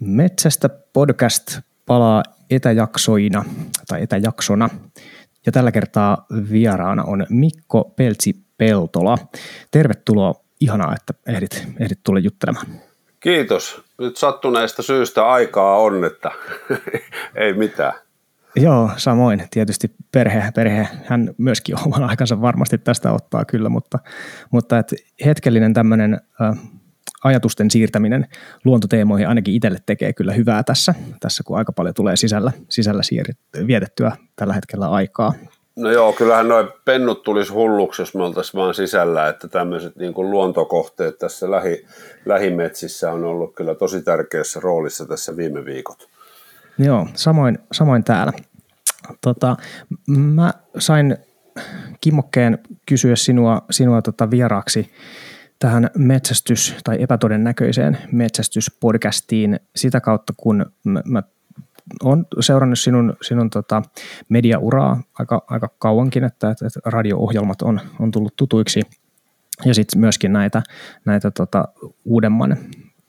Metsästä podcast palaa etäjaksoina tai etäjaksona. Ja tällä kertaa vieraana on Mikko Peltsi-Peltola. Tervetuloa, ihanaa, että ehdit, ehdit tulla juttelemaan. Kiitos. Nyt sattuneesta syystä aikaa on, että ei mitään. Joo, samoin. Tietysti perhe, perhe hän myöskin oman aikansa varmasti tästä ottaa kyllä, mutta, mutta et hetkellinen tämmöinen äh, ajatusten siirtäminen luontoteemoihin ainakin itselle tekee kyllä hyvää tässä, tässä kun aika paljon tulee sisällä, sisällä siirret, vietettyä tällä hetkellä aikaa. No joo, kyllähän noin pennut tulisi hulluksi, jos me oltaisiin vaan sisällä, että tämmöiset niin kuin luontokohteet tässä lähi, lähimetsissä on ollut kyllä tosi tärkeässä roolissa tässä viime viikot. Joo, samoin, samoin täällä. Tota, mä sain kimmokkeen kysyä sinua, sinua tota vieraaksi tähän metsästys- tai epätodennäköiseen metsästyspodcastiin sitä kautta, kun mä, mä olen seurannut sinun, sinun tota mediauraa aika, aika kauankin, että, että radio-ohjelmat on, on tullut tutuiksi ja sitten myöskin näitä, näitä tota uudemman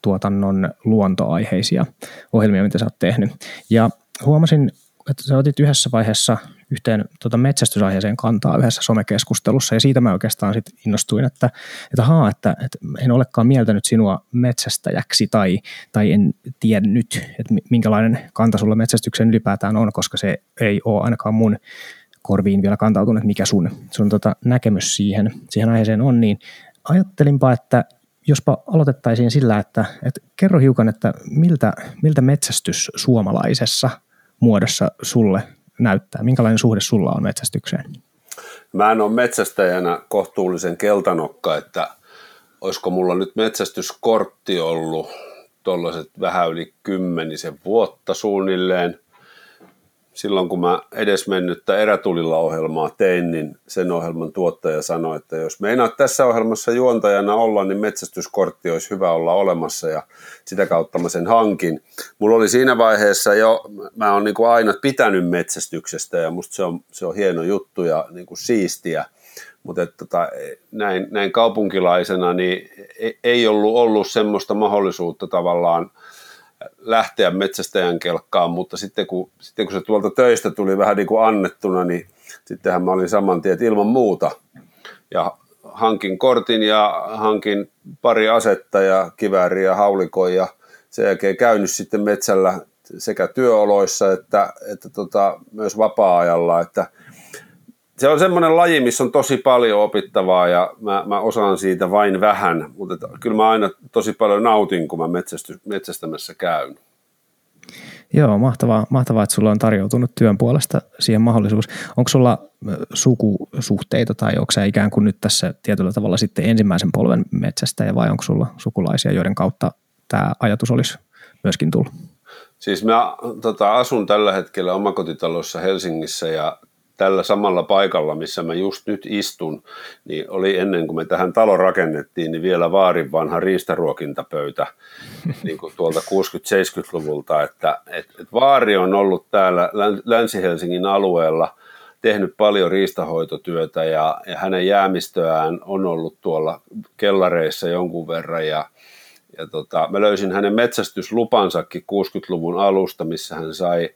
tuotannon luontoaiheisia ohjelmia, mitä sä oot tehnyt. Ja huomasin että sä otit yhdessä vaiheessa yhteen tota metsästysaiheeseen kantaa yhdessä somekeskustelussa, ja siitä mä oikeastaan sit innostuin, että, että, haa, että, että en olekaan mieltänyt sinua metsästäjäksi, tai, tai en tiedä nyt, että minkälainen kanta sulla metsästyksen ylipäätään on, koska se ei ole ainakaan mun korviin vielä kantautunut, mikä sun, sun tota näkemys siihen, siihen aiheeseen on, niin ajattelinpa, että jospa aloitettaisiin sillä, että, että kerro hiukan, että miltä, miltä metsästys suomalaisessa – muodossa sulle näyttää? Minkälainen suhde sulla on metsästykseen? Mä en ole metsästäjänä kohtuullisen keltanokka, että olisiko mulla nyt metsästyskortti ollut tuollaiset vähän yli kymmenisen vuotta suunnilleen silloin kun mä edesmennyttä erätulilla ohjelmaa tein, niin sen ohjelman tuottaja sanoi, että jos meinaat tässä ohjelmassa juontajana olla, niin metsästyskortti olisi hyvä olla olemassa ja sitä kautta mä sen hankin. Mulla oli siinä vaiheessa jo, mä oon niin kuin aina pitänyt metsästyksestä ja musta se on, se on hieno juttu ja niin kuin siistiä. Mutta tota, näin, näin kaupunkilaisena niin ei ollut ollut semmoista mahdollisuutta tavallaan – lähteä metsästäjän kelkkaan, mutta sitten kun, sitten kun se tuolta töistä tuli vähän niin kuin annettuna, niin sittenhän mä olin saman tien ilman muuta. Ja hankin kortin ja hankin pari asetta ja kivääriä ja haulikon ja sen jälkeen käynyt sitten metsällä sekä työoloissa että, että tota, myös vapaa-ajalla, että se on semmoinen laji, missä on tosi paljon opittavaa ja mä, mä osaan siitä vain vähän, mutta kyllä mä aina tosi paljon nautin, kun mä metsästy, metsästämässä käyn. Joo, mahtavaa, mahtavaa, että sulla on tarjoutunut työn puolesta siihen mahdollisuus. Onko sulla sukusuhteita tai onko sä ikään kuin nyt tässä tietyllä tavalla sitten ensimmäisen polven metsästäjä vai onko sulla sukulaisia, joiden kautta tämä ajatus olisi myöskin tullut? Siis mä tota, asun tällä hetkellä omakotitalossa Helsingissä ja tällä samalla paikalla, missä mä just nyt istun, niin oli ennen kuin me tähän talo rakennettiin, niin vielä vaarin vanha riistaruokintapöytä niin kuin tuolta 60-70-luvulta, että et, et vaari on ollut täällä Länsi-Helsingin alueella tehnyt paljon riistahoitotyötä ja, ja hänen jäämistöään on ollut tuolla kellareissa jonkun verran ja ja tota, mä löysin hänen metsästyslupansakin 60-luvun alusta, missä hän sai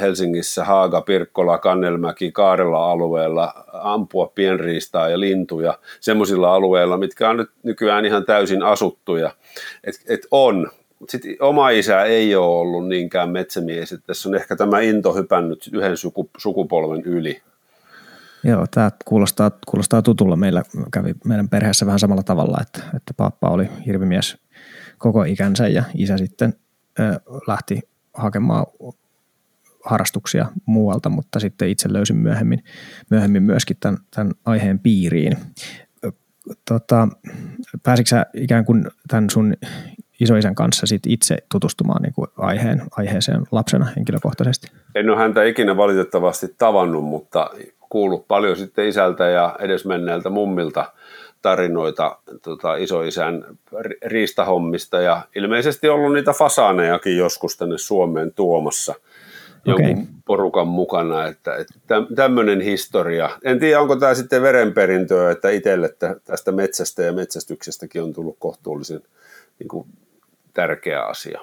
Helsingissä Haaga, Pirkkola, Kannelmäki, Kaarella alueella ampua pienriistaa ja lintuja semmoisilla alueilla, mitkä on nyt nykyään ihan täysin asuttuja. Et, et on, sitten oma isä ei ole ollut niinkään metsämies, että tässä on ehkä tämä into hypännyt yhden suku, sukupolven yli. Joo, tämä kuulostaa, kuulostaa tutulla. Meillä kävi meidän perheessä vähän samalla tavalla, että, että pappa oli hirvimies koko ikänsä ja isä sitten ö, lähti hakemaan harrastuksia muualta, mutta sitten itse löysin myöhemmin, myöhemmin myöskin tämän, tämän aiheen piiriin. Tota, pääsitkö ikään kuin tämän sun isoisän kanssa sit itse tutustumaan niin kuin aiheen, aiheeseen lapsena henkilökohtaisesti? En ole häntä ikinä valitettavasti tavannut, mutta kuullut paljon sitten isältä ja edesmenneeltä mummilta tarinoita tota, isoisän riistahommista ja ilmeisesti ollut niitä fasaanejakin joskus tänne Suomeen tuomassa – jonkun okay. porukan mukana, että, että tämmöinen historia. En tiedä, onko tämä sitten verenperintöä, että itselle tästä metsästä ja metsästyksestäkin on tullut kohtuullisen niin kuin, tärkeä asia.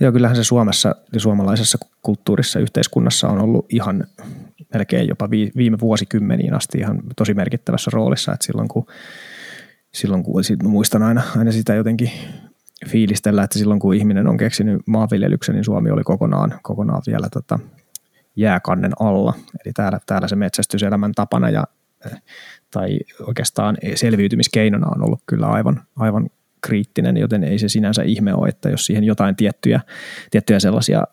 Joo, kyllähän se Suomessa ja suomalaisessa kulttuurissa yhteiskunnassa on ollut ihan melkein jopa viime vuosikymmeniin asti ihan tosi merkittävässä roolissa, että silloin kun, silloin kun muistan aina, aina sitä jotenkin fiilistellä, että silloin kun ihminen on keksinyt maanviljelyksen, niin Suomi oli kokonaan, kokonaan vielä tota, jääkannen alla. Eli täällä, täällä se metsästyselämän tapana ja, tai oikeastaan selviytymiskeinona on ollut kyllä aivan, aivan kriittinen, joten ei se sinänsä ihme ole, että jos siihen jotain tiettyjä, tiettyjä sellaisia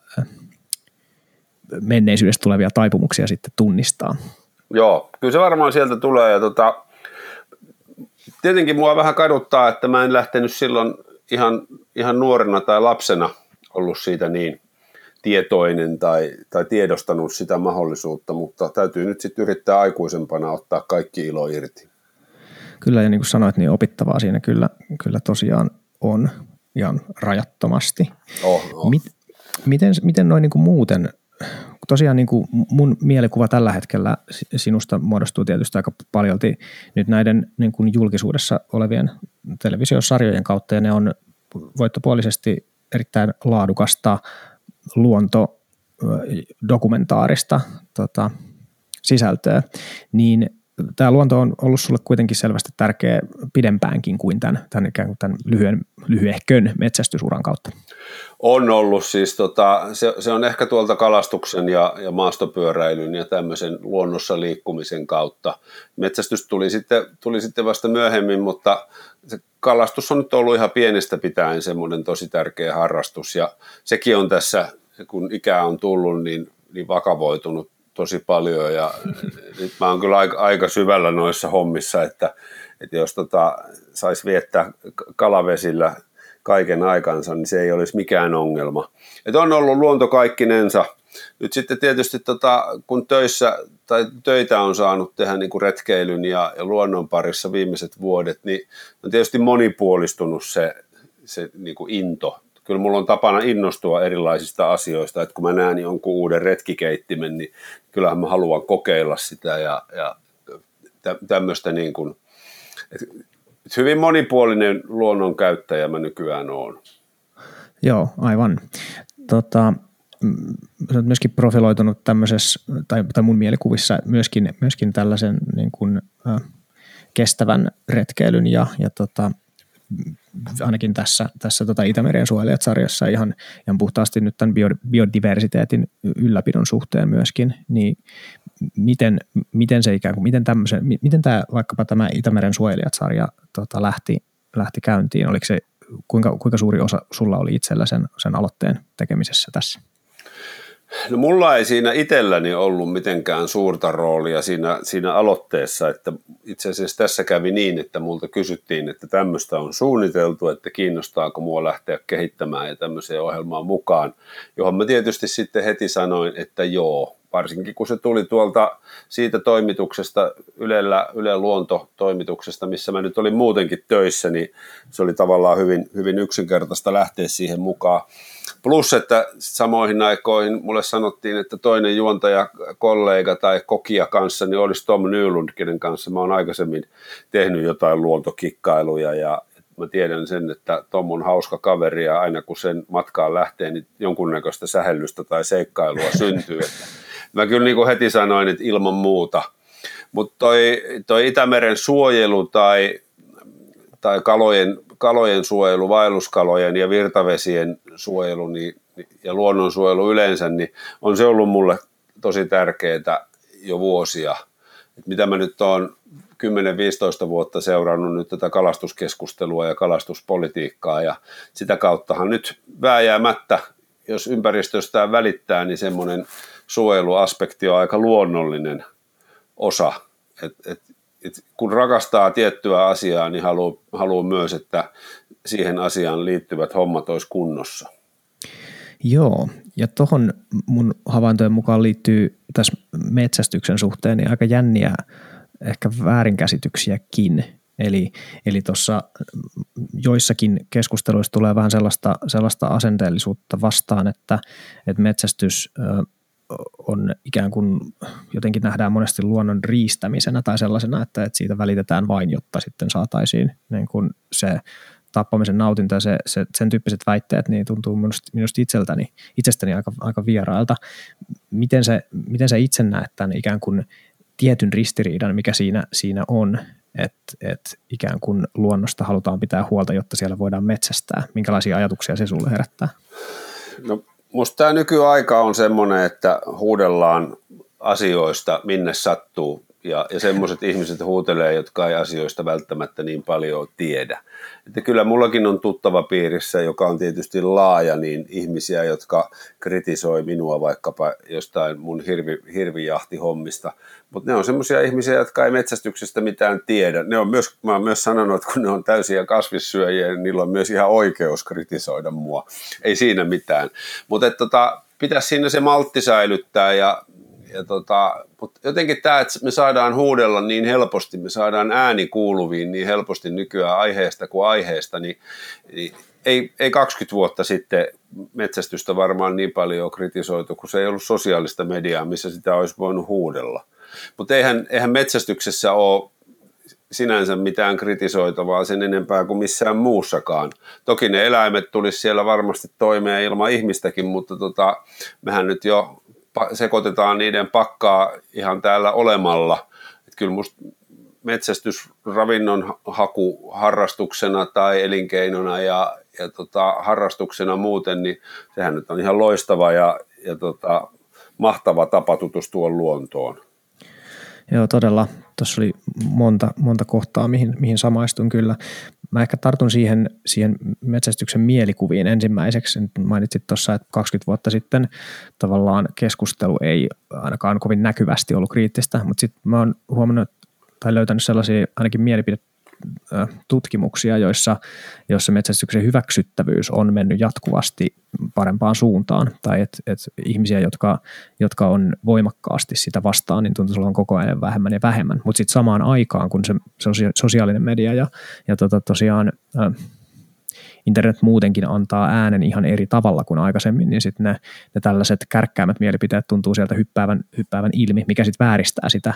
menneisyydestä tulevia taipumuksia sitten tunnistaa. Joo, kyllä se varmaan sieltä tulee ja tota, tietenkin mua vähän kaduttaa, että mä en lähtenyt silloin ihan, ihan nuorena tai lapsena ollut siitä niin tietoinen tai, tai tiedostanut sitä mahdollisuutta, mutta täytyy nyt sitten yrittää aikuisempana ottaa kaikki ilo irti. Kyllä, ja niin kuin sanoit, niin opittavaa siinä kyllä, kyllä tosiaan on ihan rajattomasti. Oh, oh. Mit, miten, miten noin niin kuin muuten, tosiaan niin kuin mun mielikuva tällä hetkellä sinusta muodostuu tietysti aika paljolti nyt näiden niin kuin julkisuudessa olevien televisiosarjojen kautta, ja ne on voittopuolisesti erittäin laadukasta luontodokumentaarista tota, sisältöä, niin tämä luonto on ollut sulle kuitenkin selvästi tärkeä pidempäänkin kuin tämän, tämän, ikään kuin tämän lyhyen, lyhyehkön metsästysuran kautta. On ollut siis, tota, se, se, on ehkä tuolta kalastuksen ja, ja maastopyöräilyn ja tämmöisen luonnossa liikkumisen kautta. Metsästys tuli sitten, tuli sitten vasta myöhemmin, mutta se kalastus on nyt ollut ihan pienestä pitäen semmoinen tosi tärkeä harrastus ja sekin on tässä, kun ikää on tullut, niin, niin vakavoitunut tosi paljon ja nyt mä oon kyllä aika, aika syvällä noissa hommissa, että, että jos tota, saisi viettää kalavesillä kaiken aikansa, niin se ei olisi mikään ongelma. Et on ollut luonto kaikkinensa. Nyt sitten tietysti tota, kun töissä tai töitä on saanut tehdä niin kuin retkeilyn ja, ja luonnon parissa viimeiset vuodet, niin on tietysti monipuolistunut se, se niin kuin into kyllä mulla on tapana innostua erilaisista asioista, että kun mä näen jonkun uuden retkikeittimen, niin kyllähän mä haluan kokeilla sitä ja, ja tämmöistä niin kuin, hyvin monipuolinen luonnon käyttäjä mä nykyään oon. Joo, aivan. Tota, sä myöskin profiloitunut tämmöisessä, tai, tai mun mielikuvissa myöskin, myöskin tällaisen niin kuin, kestävän retkeilyn ja, ja tota, ainakin tässä, tässä tota Itämeren suojelijat-sarjassa ihan, ihan puhtaasti nyt tämän biodiversiteetin ylläpidon suhteen myöskin, niin miten, miten se ikään kuin, miten, miten tämä, vaikkapa tämä Itämeren suojelijat-sarja tota, lähti, lähti käyntiin, oliko se, kuinka, kuinka suuri osa sulla oli itsellä sen, sen aloitteen tekemisessä tässä? No mulla ei siinä itselläni ollut mitenkään suurta roolia siinä, siinä aloitteessa, että itse asiassa tässä kävi niin, että multa kysyttiin, että tämmöistä on suunniteltu, että kiinnostaako mua lähteä kehittämään ja tämmöiseen ohjelmaan mukaan, johon mä tietysti sitten heti sanoin, että joo, varsinkin kun se tuli tuolta siitä toimituksesta, Ylellä, Yle Luonto-toimituksesta, missä mä nyt olin muutenkin töissä, niin se oli tavallaan hyvin, hyvin yksinkertaista lähteä siihen mukaan. Plus, että samoihin aikoihin mulle sanottiin, että toinen juontaja, kollega tai kokia kanssa, niin olisi Tom Nylund, kenen kanssa mä oon aikaisemmin tehnyt jotain luontokikkailuja ja mä tiedän sen, että Tom on hauska kaveri ja aina kun sen matkaan lähtee, niin jonkunnäköistä sähellystä tai seikkailua syntyy. Että mä kyllä niin kuin heti sanoin, että ilman muuta. Mutta toi, toi Itämeren suojelu tai, tai kalojen kalojen suojelu, vaelluskalojen ja virtavesien suojelu niin, ja luonnonsuojelu yleensä, niin on se ollut mulle tosi tärkeää jo vuosia. Et mitä mä nyt oon 10-15 vuotta seurannut nyt tätä kalastuskeskustelua ja kalastuspolitiikkaa ja sitä kauttahan nyt vääjäämättä, jos ympäristöstä välittää, niin semmoinen suojeluaspekti on aika luonnollinen osa. Et, et et kun rakastaa tiettyä asiaa, niin haluaa, haluaa myös, että siihen asiaan liittyvät hommat olisi kunnossa. Joo, ja tuohon mun havaintojen mukaan liittyy tässä metsästyksen suhteen niin aika jänniä ehkä väärinkäsityksiäkin. Eli, eli tuossa joissakin keskusteluissa tulee vähän sellaista, sellaista asenteellisuutta vastaan, että, että metsästys on ikään kuin jotenkin nähdään monesti luonnon riistämisenä tai sellaisena, että, että siitä välitetään vain, jotta sitten saataisiin niin kuin se tappamisen nautinto ja se, se, sen tyyppiset väitteet, niin tuntuu minusta, minusta itseltäni, itsestäni aika, aika vierailta. Miten, se, miten sä itse näet tämän ikään kuin tietyn ristiriidan, mikä siinä, siinä on, että et ikään kuin luonnosta halutaan pitää huolta, jotta siellä voidaan metsästää. Minkälaisia ajatuksia se sulle herättää? No, musta tämä nykyaika on semmoinen, että huudellaan asioista, minne sattuu, ja, ja semmoiset ihmiset huutelee, jotka ei asioista välttämättä niin paljon tiedä. Että kyllä mullakin on tuttava piirissä, joka on tietysti laaja, niin ihmisiä, jotka kritisoi minua vaikkapa jostain mun hirvi, hirvijahtihommista. Mutta ne on semmoisia ihmisiä, jotka ei metsästyksestä mitään tiedä. Ne on myös, mä oon myös sanonut, että kun ne on täysiä kasvissyöjiä, niin niillä on myös ihan oikeus kritisoida mua. Ei siinä mitään. Mutta tota, pitäisi siinä se maltti säilyttää ja ja tota, mutta jotenkin tämä, että me saadaan huudella niin helposti, me saadaan ääni kuuluviin niin helposti nykyään aiheesta kuin aiheesta, niin, niin ei, ei 20 vuotta sitten metsästystä varmaan niin paljon kritisoitu, kun se ei ollut sosiaalista mediaa, missä sitä olisi voinut huudella. Mutta eihän, eihän metsästyksessä ole sinänsä mitään kritisoitavaa sen enempää kuin missään muussakaan. Toki ne eläimet tulisi siellä varmasti toimeen ilman ihmistäkin, mutta tota, mehän nyt jo sekoitetaan niiden pakkaa ihan täällä olemalla. Et kyllä musta metsästys ravinnon haku harrastuksena tai elinkeinona ja, ja tota, harrastuksena muuten, niin sehän nyt on ihan loistava ja, ja tota, mahtava tapa tutustua luontoon. Joo, todella. Tuossa oli monta, monta kohtaa, mihin, mihin samaistun kyllä. Mä ehkä tartun siihen, siihen metsästyksen mielikuviin ensimmäiseksi. Mainitsit tuossa, että 20 vuotta sitten tavallaan keskustelu ei ainakaan kovin näkyvästi ollut kriittistä, mutta sitten mä oon huomannut tai löytänyt sellaisia ainakin mielipide tutkimuksia, joissa, joissa metsästyksen hyväksyttävyys on mennyt jatkuvasti parempaan suuntaan, tai että et ihmisiä, jotka, jotka on voimakkaasti sitä vastaan, niin tuntuu olevan koko ajan vähemmän ja vähemmän. Mutta sitten samaan aikaan, kun se sosiaalinen media ja, ja tota, tosiaan äh, internet muutenkin antaa äänen ihan eri tavalla kuin aikaisemmin, niin sitten ne, ne tällaiset kärkkäämät mielipiteet tuntuu sieltä hyppäävän, hyppäävän ilmi, mikä sitten vääristää sitä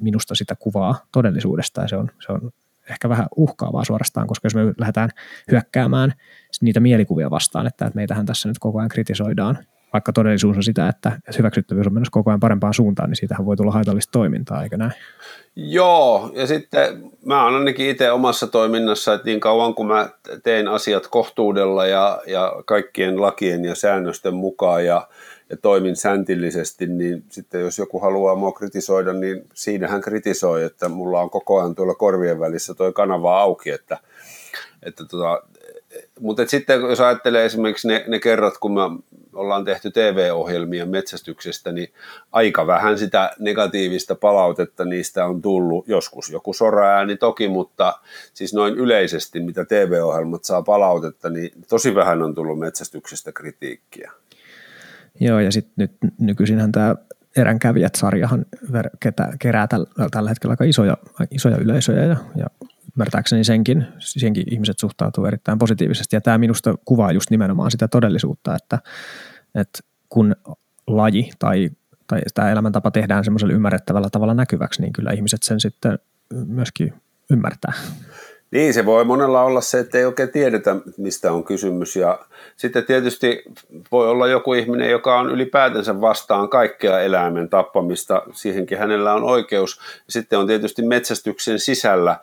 minusta sitä kuvaa todellisuudesta ja se on, se on ehkä vähän uhkaavaa suorastaan, koska jos me lähdetään hyökkäämään niitä mielikuvia vastaan, että meitähän tässä nyt koko ajan kritisoidaan, vaikka todellisuus on sitä, että hyväksyttävyys on menossa koko ajan parempaan suuntaan, niin siitähän voi tulla haitallista toimintaa, eikö näin? Joo, ja sitten mä olen ainakin itse omassa toiminnassa, että niin kauan kun mä teen asiat kohtuudella ja, ja kaikkien lakien ja säännösten mukaan ja ja toimin säntillisesti, niin sitten jos joku haluaa mua kritisoida, niin siinä hän kritisoi, että mulla on koko ajan tuolla korvien välissä toi kanava auki, että, että tota, mutta sitten jos ajattelee esimerkiksi ne, ne kerrat, kun me ollaan tehty TV-ohjelmia metsästyksestä, niin aika vähän sitä negatiivista palautetta niistä on tullut. Joskus joku soraääni toki, mutta siis noin yleisesti, mitä TV-ohjelmat saa palautetta, niin tosi vähän on tullut metsästyksestä kritiikkiä. Joo, ja sitten nyt nykyisinhän tämä eränkävijät-sarjahan kerää tällä hetkellä aika isoja, isoja yleisöjä ja, ja ymmärtääkseni senkin, senkin ihmiset suhtautuu erittäin positiivisesti. Ja tämä minusta kuvaa just nimenomaan sitä todellisuutta, että, että kun laji tai, tai tämä elämäntapa tehdään semmoisella ymmärrettävällä tavalla näkyväksi, niin kyllä ihmiset sen sitten myöskin ymmärtää. Niin, se voi monella olla se, että ei oikein tiedetä, mistä on kysymys. Ja sitten tietysti voi olla joku ihminen, joka on ylipäätänsä vastaan kaikkea eläimen tappamista. Siihenkin hänellä on oikeus. Sitten on tietysti metsästyksen sisällä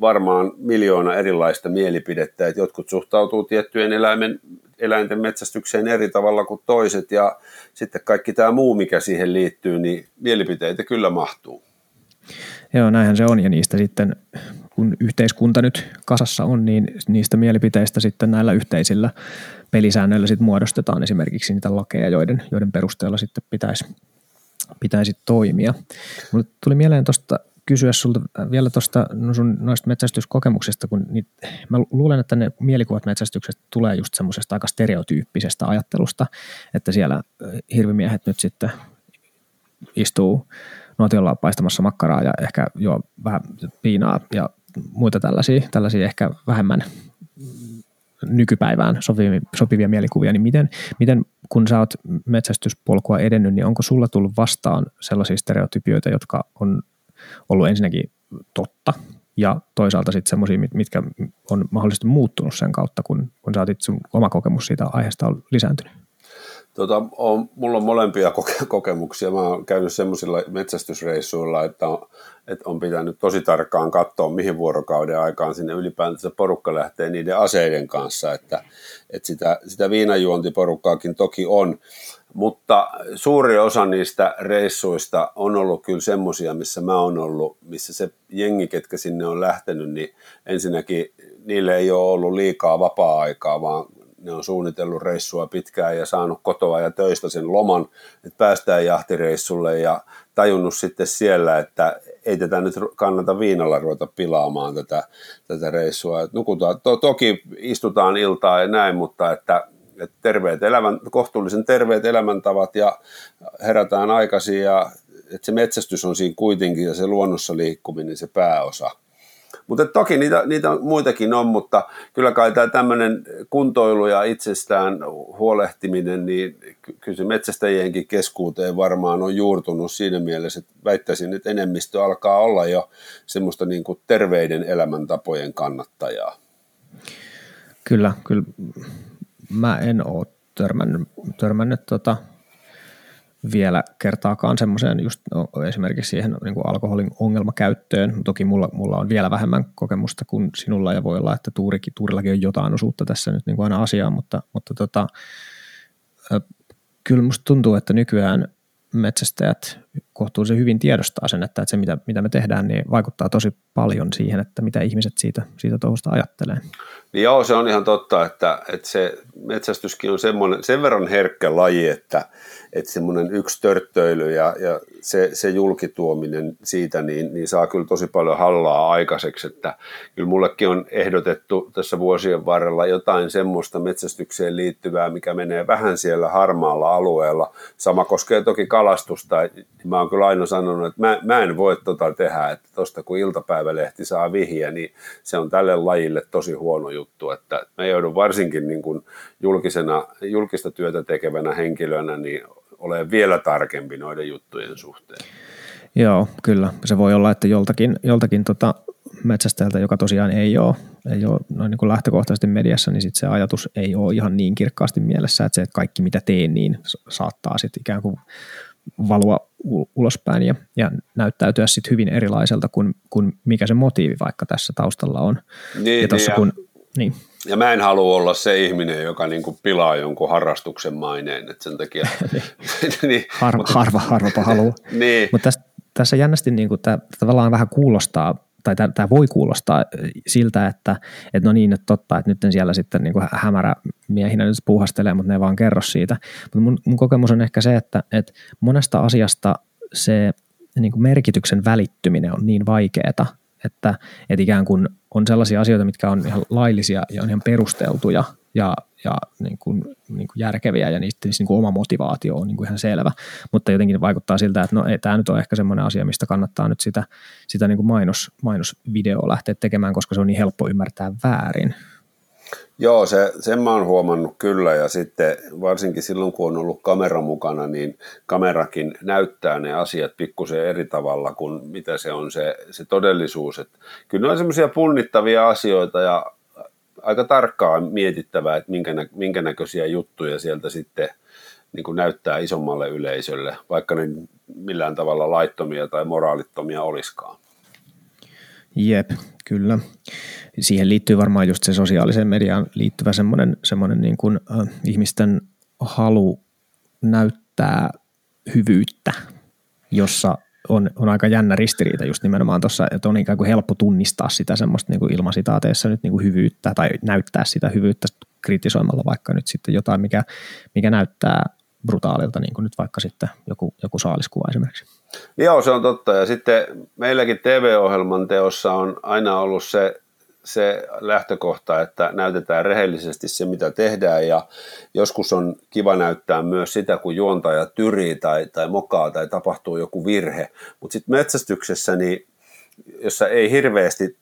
varmaan miljoona erilaista mielipidettä. Että jotkut suhtautuu tiettyjen eläimen, eläinten metsästykseen eri tavalla kuin toiset. Ja sitten kaikki tämä muu, mikä siihen liittyy, niin mielipiteitä kyllä mahtuu. Joo, näinhän se on ja niistä sitten kun yhteiskunta nyt kasassa on, niin niistä mielipiteistä sitten näillä yhteisillä pelisäännöillä sitten muodostetaan esimerkiksi niitä lakeja, joiden, joiden perusteella sitten pitäisi, pitäisi toimia. Mulle tuli mieleen tuosta kysyä sulta vielä tuosta no sun noista metsästyskokemuksista, kun niitä, mä luulen, että ne mielikuvat metsästyksestä tulee just semmoisesta aika stereotyyppisestä ajattelusta, että siellä hirvimiehet nyt sitten istuu nuotiolla paistamassa makkaraa ja ehkä jo vähän piinaa ja muita tällaisia, tällaisia ehkä vähemmän nykypäivään sopivia, sopivia mielikuvia, niin miten, miten kun sä oot metsästyspolkua edennyt, niin onko sulla tullut vastaan sellaisia stereotypioita, jotka on ollut ensinnäkin totta ja toisaalta sitten semmoisia, mitkä on mahdollisesti muuttunut sen kautta, kun, kun sä otit sun oma kokemus siitä aiheesta on lisääntynyt? Tota, on, mulla on molempia koke- kokemuksia. Mä oon käynyt semmoisilla metsästysreissuilla, että on, että on pitänyt tosi tarkkaan katsoa, mihin vuorokauden aikaan sinne ylipäätänsä porukka lähtee niiden aseiden kanssa. Että, että sitä, sitä viinajuontiporukkaakin toki on, mutta suuri osa niistä reissuista on ollut kyllä semmoisia, missä mä oon ollut, missä se jengi, ketkä sinne on lähtenyt, niin ensinnäkin niille ei ole ollut liikaa vapaa-aikaa, vaan ne on suunnitellut reissua pitkään ja saanut kotoa ja töistä sen loman, että päästään jahtireissulle ja tajunnut sitten siellä, että ei tätä nyt kannata viinalla ruveta pilaamaan tätä, tätä reissua. Et nukutaan, to, toki istutaan iltaa ja näin, mutta että, että terveet elämän, kohtuullisen terveet elämäntavat ja herätään aikaisin ja että se metsästys on siinä kuitenkin ja se luonnossa liikkuminen se pääosa – mutta toki niitä, niitä muitakin on, mutta kyllä kai tämä tämmöinen kuntoilu ja itsestään huolehtiminen, niin kyllä se metsästäjienkin keskuuteen varmaan on juurtunut siinä mielessä, että väittäisin, että enemmistö alkaa olla jo semmoista niin kuin terveiden elämäntapojen kannattajaa. Kyllä, kyllä. Mä en ole törmännyt, törmännyt tota, vielä kertaakaan semmoiseen just no, esimerkiksi siihen niin kuin alkoholin ongelmakäyttöön. Toki mulla, mulla on vielä vähemmän kokemusta kuin sinulla ja voi olla, että tuurikin, tuurillakin on jotain osuutta tässä nyt niin kuin aina asiaan, mutta, mutta tota, kyllä musta tuntuu, että nykyään metsästäjät kohtuullisen hyvin tiedostaa sen, että se mitä, mitä me tehdään, niin vaikuttaa tosi paljon siihen, että mitä ihmiset siitä, siitä touhusta ajattelee. Niin joo, se on ihan totta, että, että se metsästyskin on semmoinen, sen verran herkkä laji, että, että semmoinen yksi törttöily ja, ja se, se julkituominen siitä, niin, niin saa kyllä tosi paljon hallaa aikaiseksi, että kyllä mullekin on ehdotettu tässä vuosien varrella jotain semmoista metsästykseen liittyvää, mikä menee vähän siellä harmaalla alueella. Sama koskee toki kalastusta, mä oon kyllä aina sanonut, että mä, mä en voi tota tehdä, että tosta kun iltapäivälehti saa vihjeä, niin se on tälle lajille tosi huono juttu, että mä joudun varsinkin niin kuin julkisena, julkista työtä tekevänä henkilönä, niin ole vielä tarkempi noiden juttujen suhteen. Joo, kyllä. Se voi olla, että joltakin, joltakin tota metsästäjältä, joka tosiaan ei ole, ei ole noin niin kuin lähtökohtaisesti mediassa, niin sit se ajatus ei ole ihan niin kirkkaasti mielessä, että se että kaikki mitä teen, niin saattaa sitten ikään kuin valua ulospäin ja, ja näyttäytyä sitten hyvin erilaiselta kuin, kuin mikä se motiivi vaikka tässä taustalla on. Niin, ja, tossa, niin, kun, niin. ja mä en halua olla se ihminen, joka niinku pilaa jonkun harrastuksen maineen, että sen takia... niin, harva, mutta, harva, harva haluaa. niin. Mutta tässä, tässä jännästi niinku, tämä tavallaan vähän kuulostaa tai tämä voi kuulostaa siltä, että, että no niin, että totta, että nyt siellä sitten niin hämärä miehinä nyt puuhastelee, mutta ne ei vaan kerro siitä. Mutta mun, mun kokemus on ehkä se, että, että monesta asiasta se niin kuin merkityksen välittyminen on niin vaikeaa, että, että ikään kuin on sellaisia asioita, mitkä on ihan laillisia ja on ihan perusteltuja ja, ja niin kuin, niin kuin järkeviä ja niistä niin kuin oma motivaatio on niin kuin ihan selvä, mutta jotenkin vaikuttaa siltä, että no ei, tämä nyt on ehkä semmoinen asia, mistä kannattaa nyt sitä, sitä niin kuin mainos, mainosvideoa lähteä tekemään, koska se on niin helppo ymmärtää väärin. Joo, se, sen mä oon huomannut kyllä ja sitten varsinkin silloin kun on ollut kamera mukana, niin kamerakin näyttää ne asiat pikkusen eri tavalla kuin mitä se on se, se todellisuus. Et kyllä ne on semmoisia punnittavia asioita ja aika tarkkaan mietittävää, että minkä, nä, minkä näköisiä juttuja sieltä sitten niin kuin näyttää isommalle yleisölle, vaikka ne millään tavalla laittomia tai moraalittomia olisikaan. Jep, kyllä. Siihen liittyy varmaan just se sosiaaliseen mediaan liittyvä semmoinen, semmoinen niin kuin, äh, ihmisten halu näyttää hyvyyttä, jossa on, on aika jännä ristiriita just nimenomaan tuossa, että on ikään kuin helppo tunnistaa sitä semmoista niin kuin nyt niin kuin hyvyyttä tai näyttää sitä hyvyyttä kritisoimalla vaikka nyt sitten jotain, mikä, mikä näyttää brutaalilta, niin kuin nyt vaikka sitten joku, joku saaliskuva esimerkiksi. Joo, se on totta. Ja sitten meilläkin TV-ohjelman teossa on aina ollut se se lähtökohta, että näytetään rehellisesti se, mitä tehdään ja joskus on kiva näyttää myös sitä, kun juontaja tyrii tai, tai mokaa tai tapahtuu joku virhe. Mutta sitten metsästyksessä, niin, jossa ei hirveästi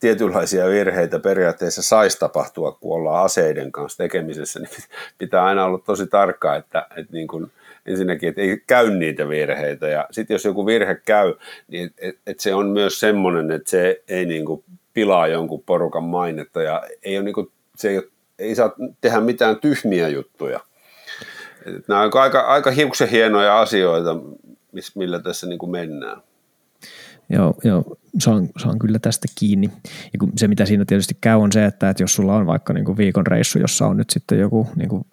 tietynlaisia virheitä periaatteessa saisi tapahtua, kun ollaan aseiden kanssa tekemisessä, niin pitää aina olla tosi tarkka, että, että niin kuin, ensinnäkin, että ei käy niitä virheitä. Ja sitten jos joku virhe käy, niin et, et se on myös semmoinen, että se ei niin kuin pilaa jonkun porukan mainetta ja ei, ole niin kuin, se ei, ole, ei saa tehdä mitään tyhmiä juttuja. Et nämä on aika, aika hiuksen hienoja asioita, millä tässä niin kuin mennään. Joo, joo saan, saan kyllä tästä kiinni. Ja kun se, mitä siinä tietysti käy, on se, että, että jos sulla on vaikka niin kuin viikon reissu, jossa on nyt sitten joku niin kuin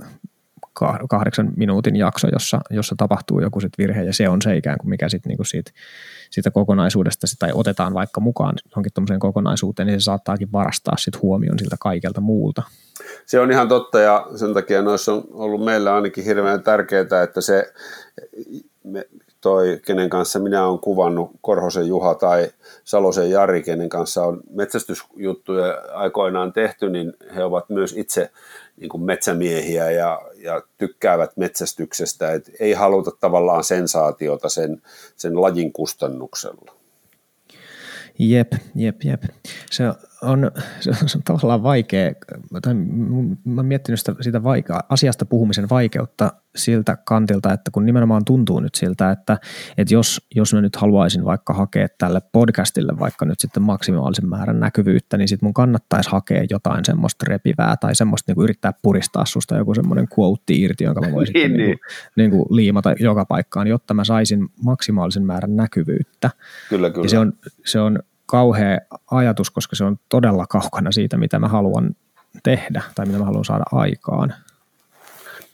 kahdeksan minuutin jakso, jossa, jossa tapahtuu joku sit virhe, ja se on se ikään kuin mikä sitten niin kuin siitä, siitä kokonaisuudesta, tai otetaan vaikka mukaan johonkin tuommoiseen kokonaisuuteen, niin se saattaakin varastaa sit huomion siltä kaikelta muulta. Se on ihan totta, ja sen takia noissa on ollut meillä ainakin hirveän tärkeää, että se me, toi, kenen kanssa minä olen kuvannut, Korhosen Juha tai Salosen Jari, kenen kanssa on metsästysjuttuja aikoinaan tehty, niin he ovat myös itse niin kuin metsämiehiä ja, ja tykkäävät metsästyksestä, et ei haluta tavallaan sensaatiota sen, sen lajin kustannuksella. Jep, jep, jep. Se on, se on tavallaan vaikea, tai mä oon miettinyt sitä, sitä vaike- asiasta puhumisen vaikeutta siltä kantilta, että kun nimenomaan tuntuu nyt siltä, että, että jos, jos mä nyt haluaisin vaikka hakea tälle podcastille vaikka nyt sitten maksimaalisen määrän näkyvyyttä, niin sitten mun kannattaisi hakea jotain semmoista repivää tai semmoista niin kuin yrittää puristaa susta joku semmoinen quote irti, jonka mä voisin niin, niin. Niin kuin, niin kuin liimata joka paikkaan, jotta mä saisin maksimaalisen määrän näkyvyyttä. Kyllä, kyllä. Ja se on, se on kauhea ajatus, koska se on todella kaukana siitä, mitä mä haluan tehdä tai mitä mä haluan saada aikaan.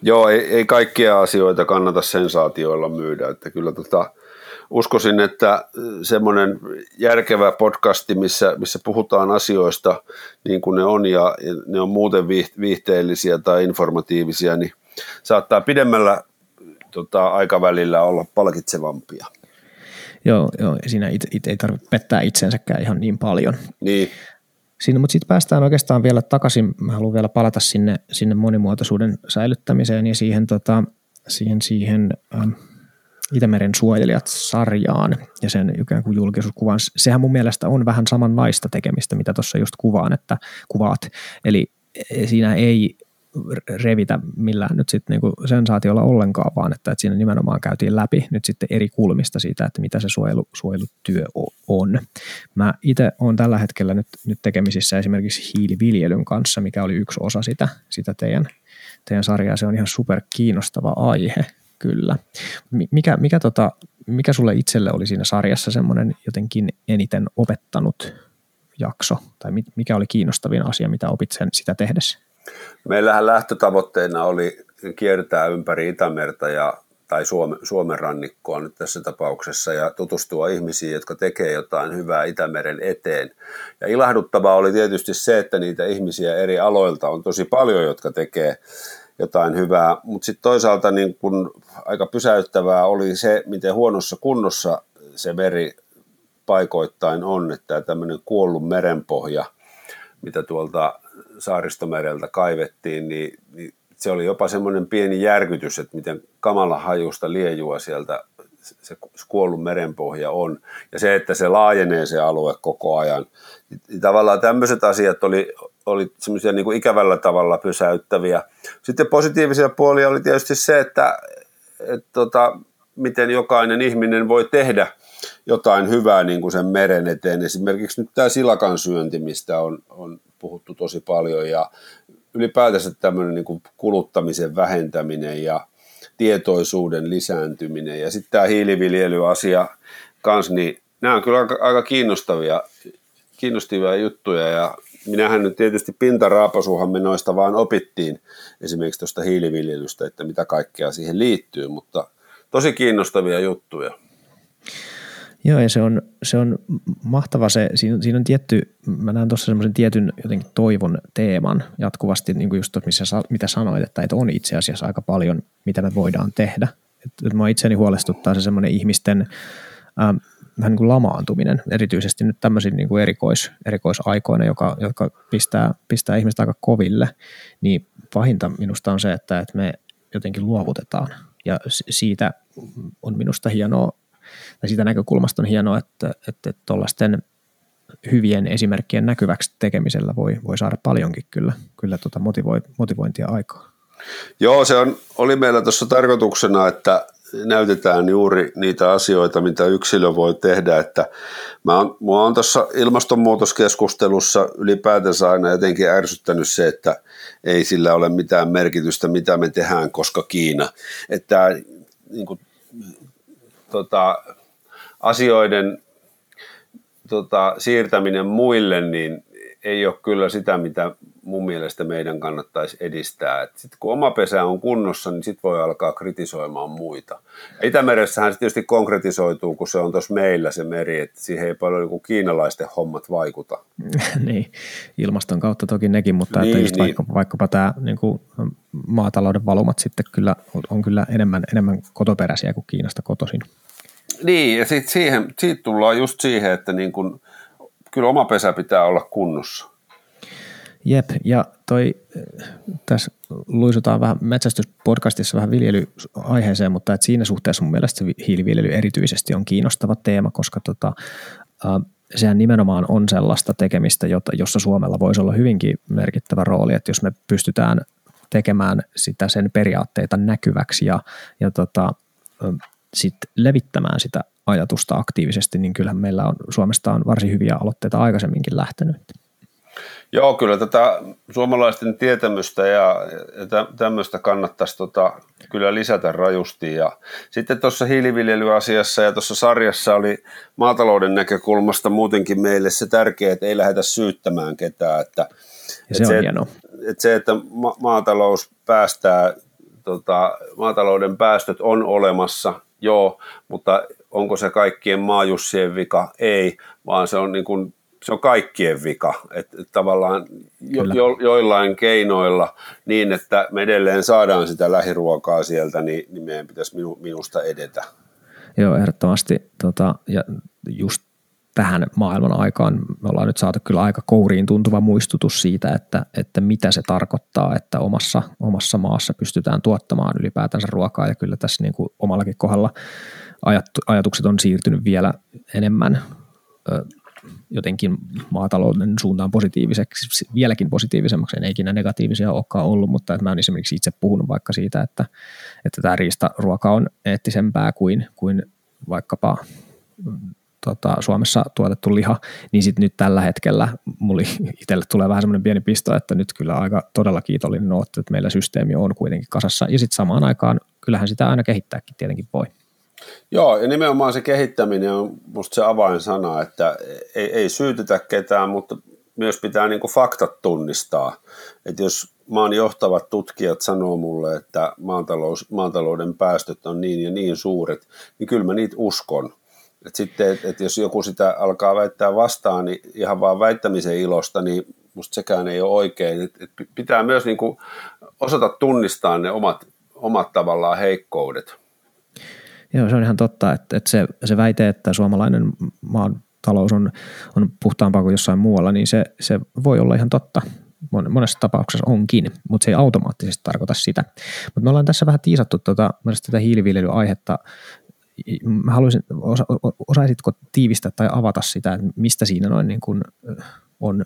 Joo, ei, ei kaikkia asioita kannata sensaatioilla myydä, että kyllä tota, uskoisin, että semmoinen järkevä podcasti, missä, missä puhutaan asioista niin kuin ne on ja ne on muuten viihteellisiä tai informatiivisia, niin saattaa pidemmällä tota, aikavälillä olla palkitsevampia. Joo, joo siinä it, it ei tarvitse pettää itsensäkään ihan niin paljon. Niin. Siinä, mutta sitten päästään oikeastaan vielä takaisin, mä haluan vielä palata sinne, sinne monimuotoisuuden säilyttämiseen ja siihen, tota, siihen, siihen ähm, Itämeren suojelijat-sarjaan ja sen ikään kuin julkisuuskuvan. Sehän mun mielestä on vähän samanlaista tekemistä, mitä tuossa just kuvaan, että kuvaat. Eli e, siinä ei revitä millään nyt sitten niinku sensaatiolla ollenkaan, vaan että, että siinä nimenomaan käytiin läpi nyt sitten eri kulmista siitä, että mitä se suojelu, suojelutyö on. Mä itse olen tällä hetkellä nyt, nyt tekemisissä esimerkiksi hiiliviljelyn kanssa, mikä oli yksi osa sitä, sitä teidän, teidän sarjaa. Se on ihan super kiinnostava aihe, kyllä. Mikä, mikä, tota, mikä sulle itselle oli siinä sarjassa semmoinen jotenkin eniten opettanut jakso, tai mikä oli kiinnostavin asia, mitä opit sen sitä tehdessä? Meillähän lähtötavoitteena oli kiertää ympäri Itämerta ja, tai Suomen, Suomen rannikkoa nyt tässä tapauksessa ja tutustua ihmisiin, jotka tekee jotain hyvää Itämeren eteen. Ja ilahduttavaa oli tietysti se, että niitä ihmisiä eri aloilta on tosi paljon, jotka tekee jotain hyvää, mutta sitten toisaalta niin kun aika pysäyttävää oli se, miten huonossa kunnossa se veri paikoittain on, että tämmöinen kuollut merenpohja, mitä tuolta saaristomereltä kaivettiin, niin, niin se oli jopa semmoinen pieni järkytys, että miten kamala hajusta liejua sieltä se kuollut merenpohja on. Ja se, että se laajenee se alue koko ajan. Niin tavallaan tämmöiset asiat oli, oli semmoisia niin kuin ikävällä tavalla pysäyttäviä. Sitten positiivisia puolia oli tietysti se, että, että tota, miten jokainen ihminen voi tehdä jotain hyvää niin kuin sen meren eteen. Esimerkiksi nyt tämä silakan syönti, mistä on, on puhuttu tosi paljon ja ylipäätänsä tämmöinen niin kuluttamisen vähentäminen ja tietoisuuden lisääntyminen ja sitten tämä hiiliviljelyasia kanssa, niin nämä on kyllä aika, aika kiinnostavia, kiinnostavia juttuja ja minähän nyt tietysti pintaraapasuhan me noista vaan opittiin esimerkiksi tuosta hiiliviljelystä, että mitä kaikkea siihen liittyy, mutta tosi kiinnostavia juttuja. Joo, ja se on, se on mahtava se, siinä, siinä on tietty, mä näen tuossa semmoisen tietyn jotenkin toivon teeman jatkuvasti, niin kuin just tuossa, missä, mitä sanoit, että, että on itse asiassa aika paljon, mitä me voidaan tehdä. Että, mä itseni huolestuttaa se semmoinen ihmisten ähm, vähän niin kuin lamaantuminen, erityisesti nyt tämmöisiin niin kuin erikois, erikoisaikoina, joka, jotka pistää, pistää ihmiset aika koville, niin pahinta minusta on se, että, että me jotenkin luovutetaan. Ja siitä on minusta hienoa tai siitä näkökulmasta on hienoa, että, että tuollaisten hyvien esimerkkien näkyväksi tekemisellä voi, voi saada paljonkin kyllä, kyllä motivoi, motivointia aikaa. Joo, se on, oli meillä tuossa tarkoituksena, että näytetään juuri niitä asioita, mitä yksilö voi tehdä, että mä on, mua on tuossa ilmastonmuutoskeskustelussa ylipäätänsä aina jotenkin ärsyttänyt se, että ei sillä ole mitään merkitystä, mitä me tehdään, koska Kiina. Että niin kuin, tota, asioiden tota, siirtäminen muille, niin ei ole kyllä sitä, mitä mun mielestä meidän kannattaisi edistää. Sitten kun oma pesä on kunnossa, niin sitten voi alkaa kritisoimaan muita. Itämeressähän se tietysti konkretisoituu, kun se on tuossa meillä se meri, että siihen ei paljon niin kiinalaisten hommat vaikuta. niin, ilmaston kautta toki nekin, mutta niin, että just niin. vaikka, vaikkapa tämä niin kuin maatalouden valumat sitten kyllä on kyllä enemmän, enemmän kotoperäisiä kuin Kiinasta kotoisin. Niin, ja sit siihen, siitä tullaan just siihen, että niin kun, kyllä oma pesä pitää olla kunnossa. Jep, ja toi, tässä luisutaan vähän metsästyspodcastissa vähän viljelyaiheeseen, mutta et siinä suhteessa mun mielestä se hiiliviljely erityisesti on kiinnostava teema, koska tota, äh, sehän nimenomaan on sellaista tekemistä, jota, jossa Suomella voisi olla hyvinkin merkittävä rooli, että jos me pystytään tekemään sitä sen periaatteita näkyväksi ja, ja tota, sit levittämään sitä ajatusta aktiivisesti, niin kyllähän meillä on Suomesta on varsin hyviä aloitteita aikaisemminkin lähtenyt. Joo, kyllä tätä suomalaisten tietämystä ja, tämmöistä kannattaisi tota, kyllä lisätä rajusti. Ja sitten tuossa hiiliviljelyasiassa ja tuossa sarjassa oli maatalouden näkökulmasta muutenkin meille se tärkeä, että ei lähdetä syyttämään ketään. Että, ja se, että on se, hienoa. Että se, että ma- maatalous päästää, tota, maatalouden päästöt on olemassa, joo, mutta onko se kaikkien maajussien vika? Ei, vaan se on niin kuin se on kaikkien vika, että tavallaan jo, jo, joillain keinoilla niin, että me edelleen saadaan sitä lähiruokaa sieltä, niin, niin meidän pitäisi minu, minusta edetä. Joo, ehdottomasti. Tota, ja just tähän maailman aikaan. Me ollaan nyt saatu kyllä aika kouriin tuntuva muistutus siitä, että, että mitä se tarkoittaa, että omassa, omassa maassa pystytään tuottamaan ylipäätänsä ruokaa. Ja kyllä tässä niin kuin omallakin kohdalla ajatukset on siirtynyt vielä enemmän jotenkin maatalouden suuntaan positiiviseksi, vieläkin positiivisemmaksi, en ikinä negatiivisia olekaan ollut, mutta että mä olen esimerkiksi itse puhunut vaikka siitä, että, että tämä riistaruoka on eettisempää kuin, kuin vaikkapa tota, Suomessa tuotettu liha, niin sitten nyt tällä hetkellä mulle itselle tulee vähän semmoinen pieni pisto, että nyt kyllä aika todella kiitollinen on, että meillä systeemi on kuitenkin kasassa, ja sitten samaan aikaan kyllähän sitä aina kehittääkin tietenkin voi. Joo, ja nimenomaan se kehittäminen on musta se avainsana, että ei, ei syytetä ketään, mutta myös pitää niin faktat tunnistaa. Että jos maan johtavat tutkijat sanoo mulle, että maatalous, maatalouden päästöt on niin ja niin suuret, niin kyllä mä niitä uskon. Et sitten, että et jos joku sitä alkaa väittää vastaan, niin ihan vaan väittämisen ilosta, niin musta sekään ei ole oikein. Et, et pitää myös niin osata tunnistaa ne omat, omat tavallaan heikkoudet. Joo, se on ihan totta, että, että se, se väite, että suomalainen maan talous on, on puhtaampaa kuin jossain muualla, niin se, se voi olla ihan totta. Monessa tapauksessa onkin, mutta se ei automaattisesti tarkoita sitä. Mutta me ollaan tässä vähän tiisattu tuota, tätä hiiliviljelyaihetta. Mä haluaisin, osa, osaisitko tiivistää tai avata sitä, että mistä siinä noin niin kuin on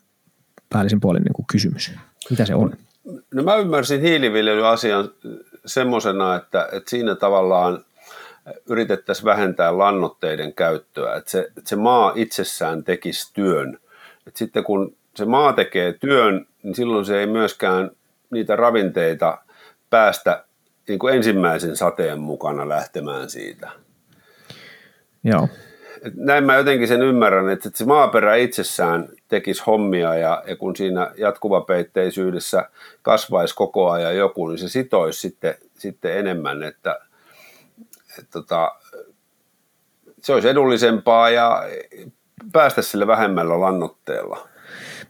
päällisin puolin niin kuin kysymys? Mitä se on? No mä ymmärsin hiiliviljelyasian semmoisena, että, että siinä tavallaan yritettäisiin vähentää lannoitteiden käyttöä, että se, että se maa itsessään tekisi työn. Et sitten kun se maa tekee työn, niin silloin se ei myöskään niitä ravinteita päästä niin kuin ensimmäisen sateen mukana lähtemään siitä. Joo. Et näin mä jotenkin sen ymmärrän, että se maaperä itsessään tekisi hommia ja, ja kun siinä jatkuvapeitteisyydessä kasvaisi koko ajan joku, niin se sitoisi sitten, sitten enemmän, että että tota, se olisi edullisempaa ja päästä sille vähemmällä lannoitteella.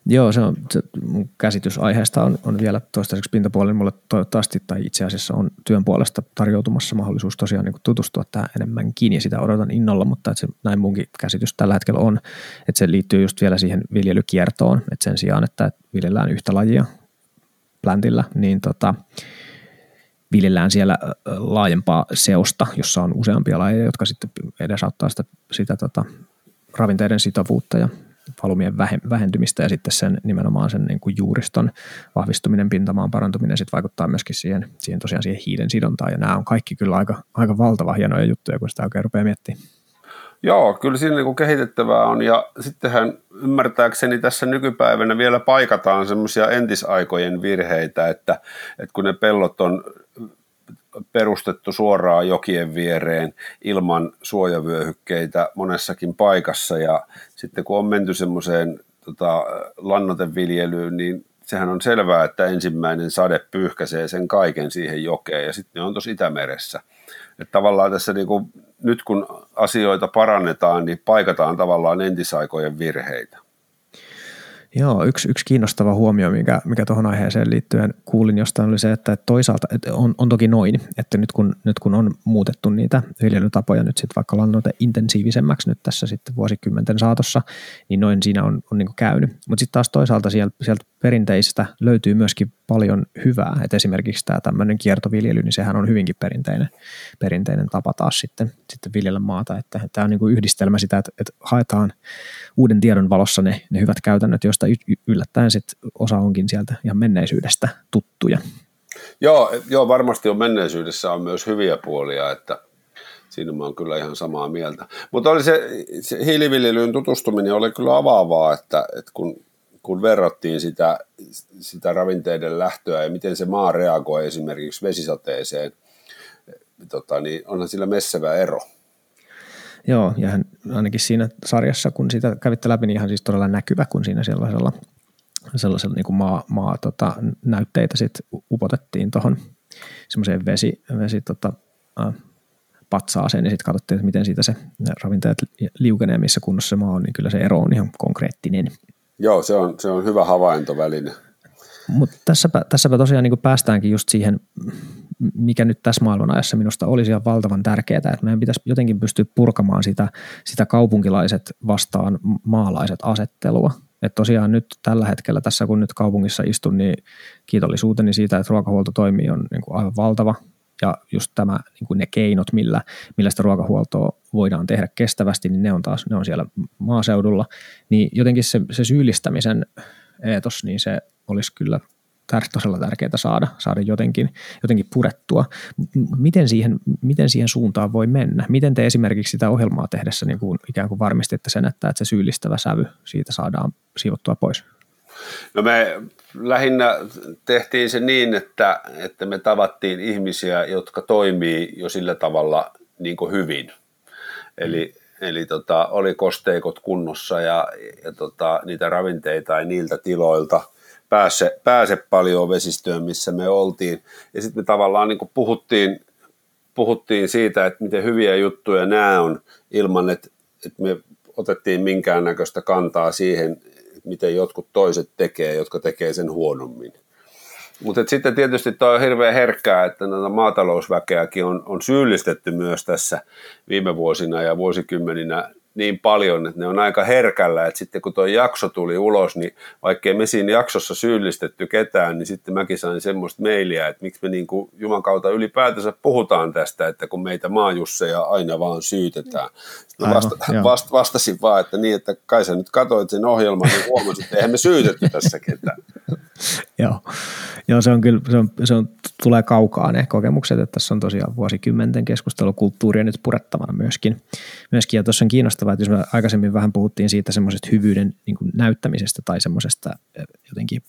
Joo, se on, se mun käsitys aiheesta on, on vielä toistaiseksi pintapuolella. Mulle toivottavasti tai itse asiassa on työn puolesta tarjoutumassa mahdollisuus tosiaan niin tutustua tähän enemmänkin ja sitä odotan innolla, mutta että se, näin munkin käsitys tällä hetkellä on, että se liittyy just vielä siihen viljelykiertoon, että sen sijaan, että viljellään yhtä lajia pläntillä, niin tota, viljellään siellä laajempaa seosta, jossa on useampia lajeja, jotka sitten edesauttaa sitä, sitä tota, ravinteiden sitovuutta ja valumien vähentymistä ja sitten sen nimenomaan sen niin kuin juuriston vahvistuminen, pintamaan parantuminen sitten vaikuttaa myöskin siihen, siihen tosiaan siihen hiilen sidontaan ja nämä on kaikki kyllä aika, aika valtava hienoja juttuja, kun sitä oikein rupeaa miettimään. Joo, kyllä siinä niin kehitettävää on ja sittenhän ymmärtääkseni tässä nykypäivänä vielä paikataan semmoisia entisaikojen virheitä, että, että kun ne pellot on perustettu suoraan jokien viereen ilman suojavyöhykkeitä monessakin paikassa ja sitten kun on menty semmoiseen tota, lannoteviljelyyn, niin sehän on selvää, että ensimmäinen sade pyyhkäisee sen kaiken siihen jokeen ja sitten ne on tuossa Itämeressä. Että tavallaan tässä niin nyt kun asioita parannetaan, niin paikataan tavallaan entisaikojen virheitä. Joo, yksi, yksi kiinnostava huomio, mikä, mikä tuohon aiheeseen liittyen kuulin jostain, oli se, että toisaalta että on, on toki noin, että nyt kun, nyt kun on muutettu niitä viljelytapoja nyt sitten vaikka lannoite intensiivisemmäksi nyt tässä sitten vuosikymmenten saatossa, niin noin siinä on, on niin käynyt. Mutta sitten taas toisaalta sieltä, sieltä perinteistä löytyy myöskin paljon hyvää, että esimerkiksi tämä tämmöinen kiertoviljely, niin sehän on hyvinkin perinteinen, perinteinen tapa taas sitten, sitten viljellä maata, että tämä on niin yhdistelmä sitä, että, että haetaan uuden tiedon valossa ne, ne hyvät käytännöt, joista yllättäen sit osa onkin sieltä ihan menneisyydestä tuttuja. Joo, joo, varmasti on menneisyydessä on myös hyviä puolia, että siinä mä oon kyllä ihan samaa mieltä. Mutta oli se, se hiiliviljelyyn tutustuminen oli kyllä avaavaa, että, että kun, kun verrattiin sitä, sitä ravinteiden lähtöä ja miten se maa reagoi esimerkiksi vesisateeseen, tota, niin onhan sillä messevä ero. Joo, ja hän, ainakin siinä sarjassa, kun sitä kävitte läpi, niin ihan siis todella näkyvä, kun siinä sellaisella, sellaisella niin kuin maa, maa tota, näytteitä sit upotettiin tuohon semmoiseen vesi, vesi tota, äh, patsaaseen, niin sitten katsottiin, että miten siitä se ravinteet liukenee, missä kunnossa se maa on, niin kyllä se ero on ihan konkreettinen. Joo, se on, se on hyvä havaintoväline. Mutta tässäpä, tässäpä tosiaan niin päästäänkin just siihen mikä nyt tässä maailmanajassa minusta olisi ihan valtavan tärkeää, että meidän pitäisi jotenkin pystyä purkamaan sitä, sitä kaupunkilaiset vastaan maalaiset asettelua. Että tosiaan nyt tällä hetkellä tässä, kun nyt kaupungissa istun, niin kiitollisuuteni siitä, että ruokahuolto toimii, on niin kuin aivan valtava. Ja just tämä, niin kuin ne keinot, millä, millä sitä ruokahuoltoa voidaan tehdä kestävästi, niin ne on taas ne on siellä maaseudulla. Niin jotenkin se, se syyllistämisen eetos, niin se olisi kyllä todella tärkeää saada, saada jotenkin, jotenkin purettua. Miten siihen, miten siihen suuntaan voi mennä? Miten te esimerkiksi sitä ohjelmaa tehdessä niin kuin ikään kuin varmistitte sen, että, että se syyllistävä sävy siitä saadaan siivottua pois? No me lähinnä tehtiin se niin, että, että me tavattiin ihmisiä, jotka toimii jo sillä tavalla niin kuin hyvin. Eli, eli tota, oli kosteikot kunnossa ja, ja tota, niitä ravinteita ei niiltä tiloilta – pääse, pääse paljon vesistöön, missä me oltiin. Ja sitten me tavallaan niin puhuttiin, puhuttiin siitä, että miten hyviä juttuja nämä on ilman, että, että me otettiin minkäännäköistä kantaa siihen, miten jotkut toiset tekee, jotka tekee sen huonommin. Mutta sitten tietysti tuo on hirveän herkkää, että näitä maatalousväkeäkin on, on syyllistetty myös tässä viime vuosina ja vuosikymmeninä niin paljon, että ne on aika herkällä, että sitten kun tuo jakso tuli ulos, niin vaikkei me siinä jaksossa syyllistetty ketään, niin sitten mäkin sain semmoista mailia, että miksi me niin kuin Juman kautta ylipäätänsä puhutaan tästä, että kun meitä maajusseja aina vaan syytetään. Sitten vasta, vast, vastasin vaan, että niin, että kai sä nyt katsoit sen ohjelman, niin huomasit, että eihän me syytetty tässä ketään. Joo. Joo, se on kyllä, se, on, se on, tulee kaukaa ne kokemukset, että tässä on tosiaan vuosikymmenten keskustelukulttuuria nyt purettavana myöskin. myöskin. Ja tuossa on kiinnostavaa, että jos me aikaisemmin vähän puhuttiin siitä semmoisesta hyvyyden niin kuin näyttämisestä tai semmoisesta jotenkin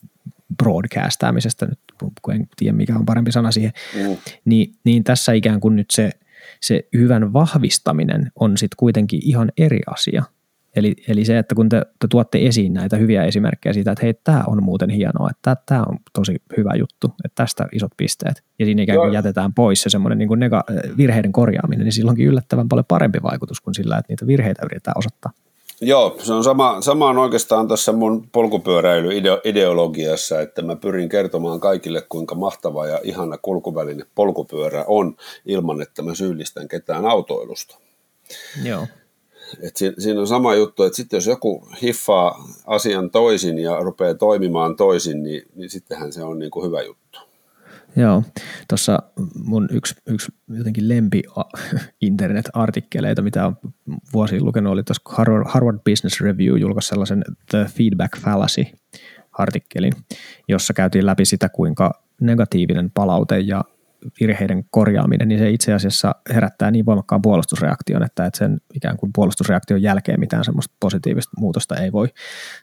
broadcastaamisesta, nyt kun en tiedä mikä on parempi sana siihen, mm. niin, niin tässä ikään kuin nyt se, se hyvän vahvistaminen on sitten kuitenkin ihan eri asia – Eli, eli se, että kun te, te tuotte esiin näitä hyviä esimerkkejä siitä, että hei, tämä on muuten hienoa, että tämä on tosi hyvä juttu, että tästä isot pisteet, ja siinä ikään kuin jätetään pois se semmoinen niin kuin nega- virheiden korjaaminen, niin silloinkin yllättävän paljon parempi vaikutus kuin sillä, että niitä virheitä yritetään osoittaa. Joo, se on sama, sama on oikeastaan tässä mun polkupyöräilyideologiassa, että mä pyrin kertomaan kaikille, kuinka mahtava ja ihana kulkuväline polkupyörä on ilman, että mä syyllistän ketään autoilusta. Joo. Et siinä on sama juttu, että sitten jos joku hiffaa asian toisin ja rupeaa toimimaan toisin, niin, niin sittenhän se on niin kuin hyvä juttu. Joo. tuossa mun yksi, yksi jotenkin lempi internet-artikkeleita, mitä on vuosiin lukenut, oli tuossa Harvard, Harvard Business Review julkaisi sellaisen The Feedback Fallacy artikkelin, jossa käytiin läpi sitä, kuinka negatiivinen palaute ja virheiden korjaaminen, niin se itse asiassa herättää niin voimakkaan puolustusreaktion, että, että sen ikään kuin puolustusreaktion jälkeen mitään semmoista positiivista muutosta ei voi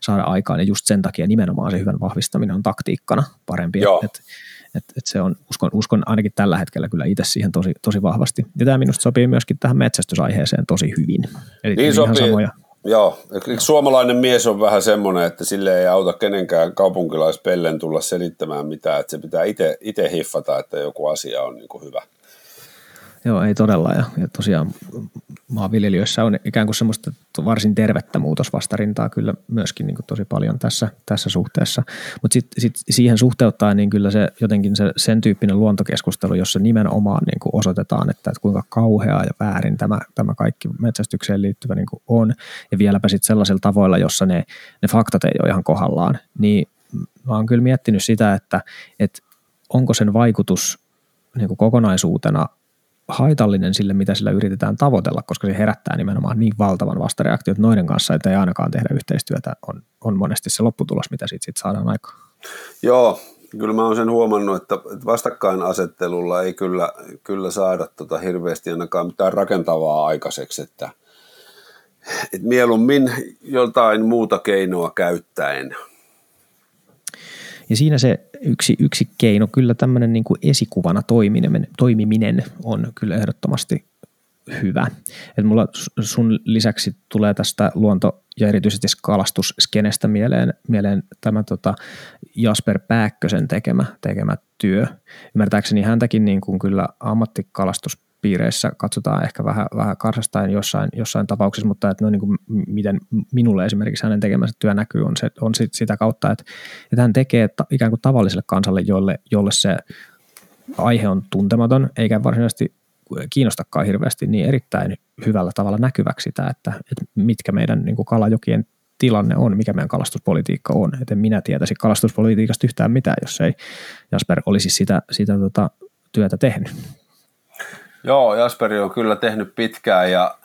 saada aikaan. Ja just sen takia nimenomaan se hyvän vahvistaminen on taktiikkana parempi. Että et, et se on, uskon, uskon ainakin tällä hetkellä kyllä itse siihen tosi, tosi vahvasti. Ja tämä minusta sopii myöskin tähän metsästysaiheeseen tosi hyvin. Eli niin sopii. Samoja. Joo, suomalainen mies on vähän semmoinen, että sille ei auta kenenkään kaupunkilaispellen tulla selittämään mitään, että se pitää itse hiffata, että joku asia on niin kuin hyvä. Joo, ei todella. Ja, ja tosiaan maanviljelijöissä on ikään kuin semmoista varsin tervettä muutosvastarintaa kyllä myöskin niin kuin tosi paljon tässä, tässä suhteessa. Mutta sitten sit siihen suhteuttaa niin kyllä se jotenkin se, sen tyyppinen luontokeskustelu, jossa nimenomaan niin kuin osoitetaan, että, että kuinka kauheaa ja väärin tämä, tämä kaikki metsästykseen liittyvä niin kuin on. Ja vieläpä sitten sellaisilla tavoilla, jossa ne, ne faktat ei ole ihan kohdallaan. Niin mä oon kyllä miettinyt sitä, että, että onko sen vaikutus niin kuin kokonaisuutena – haitallinen sille, mitä sillä yritetään tavoitella, koska se herättää nimenomaan niin valtavan vastareaktion, että noiden kanssa että ei ainakaan tehdä yhteistyötä, on, on monesti se lopputulos, mitä siitä sit saadaan aikaan. Joo, kyllä mä oon sen huomannut, että vastakkainasettelulla ei kyllä, kyllä saada tota hirveästi ainakaan mitään rakentavaa aikaiseksi, että, että mieluummin jotain muuta keinoa käyttäen – ja siinä se yksi, yksi keino, kyllä tämmöinen niin kuin esikuvana toimiminen, toimiminen on kyllä ehdottomasti hyvä. Et mulla sun lisäksi tulee tästä luonto- ja erityisesti kalastusskenestä mieleen, mieleen tämä tota Jasper Pääkkösen tekemä, tekemä työ. Ymmärtääkseni häntäkin niin kuin kyllä ammattikalastus piireissä katsotaan ehkä vähän, vähän karsastain jossain, jossain tapauksessa, mutta että no niin kuin miten minulle esimerkiksi hänen tekemänsä työ näkyy on, se, on sit sitä kautta, että, että hän tekee ta, ikään kuin tavalliselle kansalle, jolle, jolle se aihe on tuntematon, eikä varsinaisesti kiinnostakaan hirveästi, niin erittäin hyvällä tavalla näkyväksi sitä, että, että mitkä meidän niin kuin kalajokien tilanne on, mikä meidän kalastuspolitiikka on. Et en minä tietäisi kalastuspolitiikasta yhtään mitään, jos ei Jasper olisi sitä, sitä tota, työtä tehnyt. Joo, Jasperi on kyllä tehnyt pitkään ja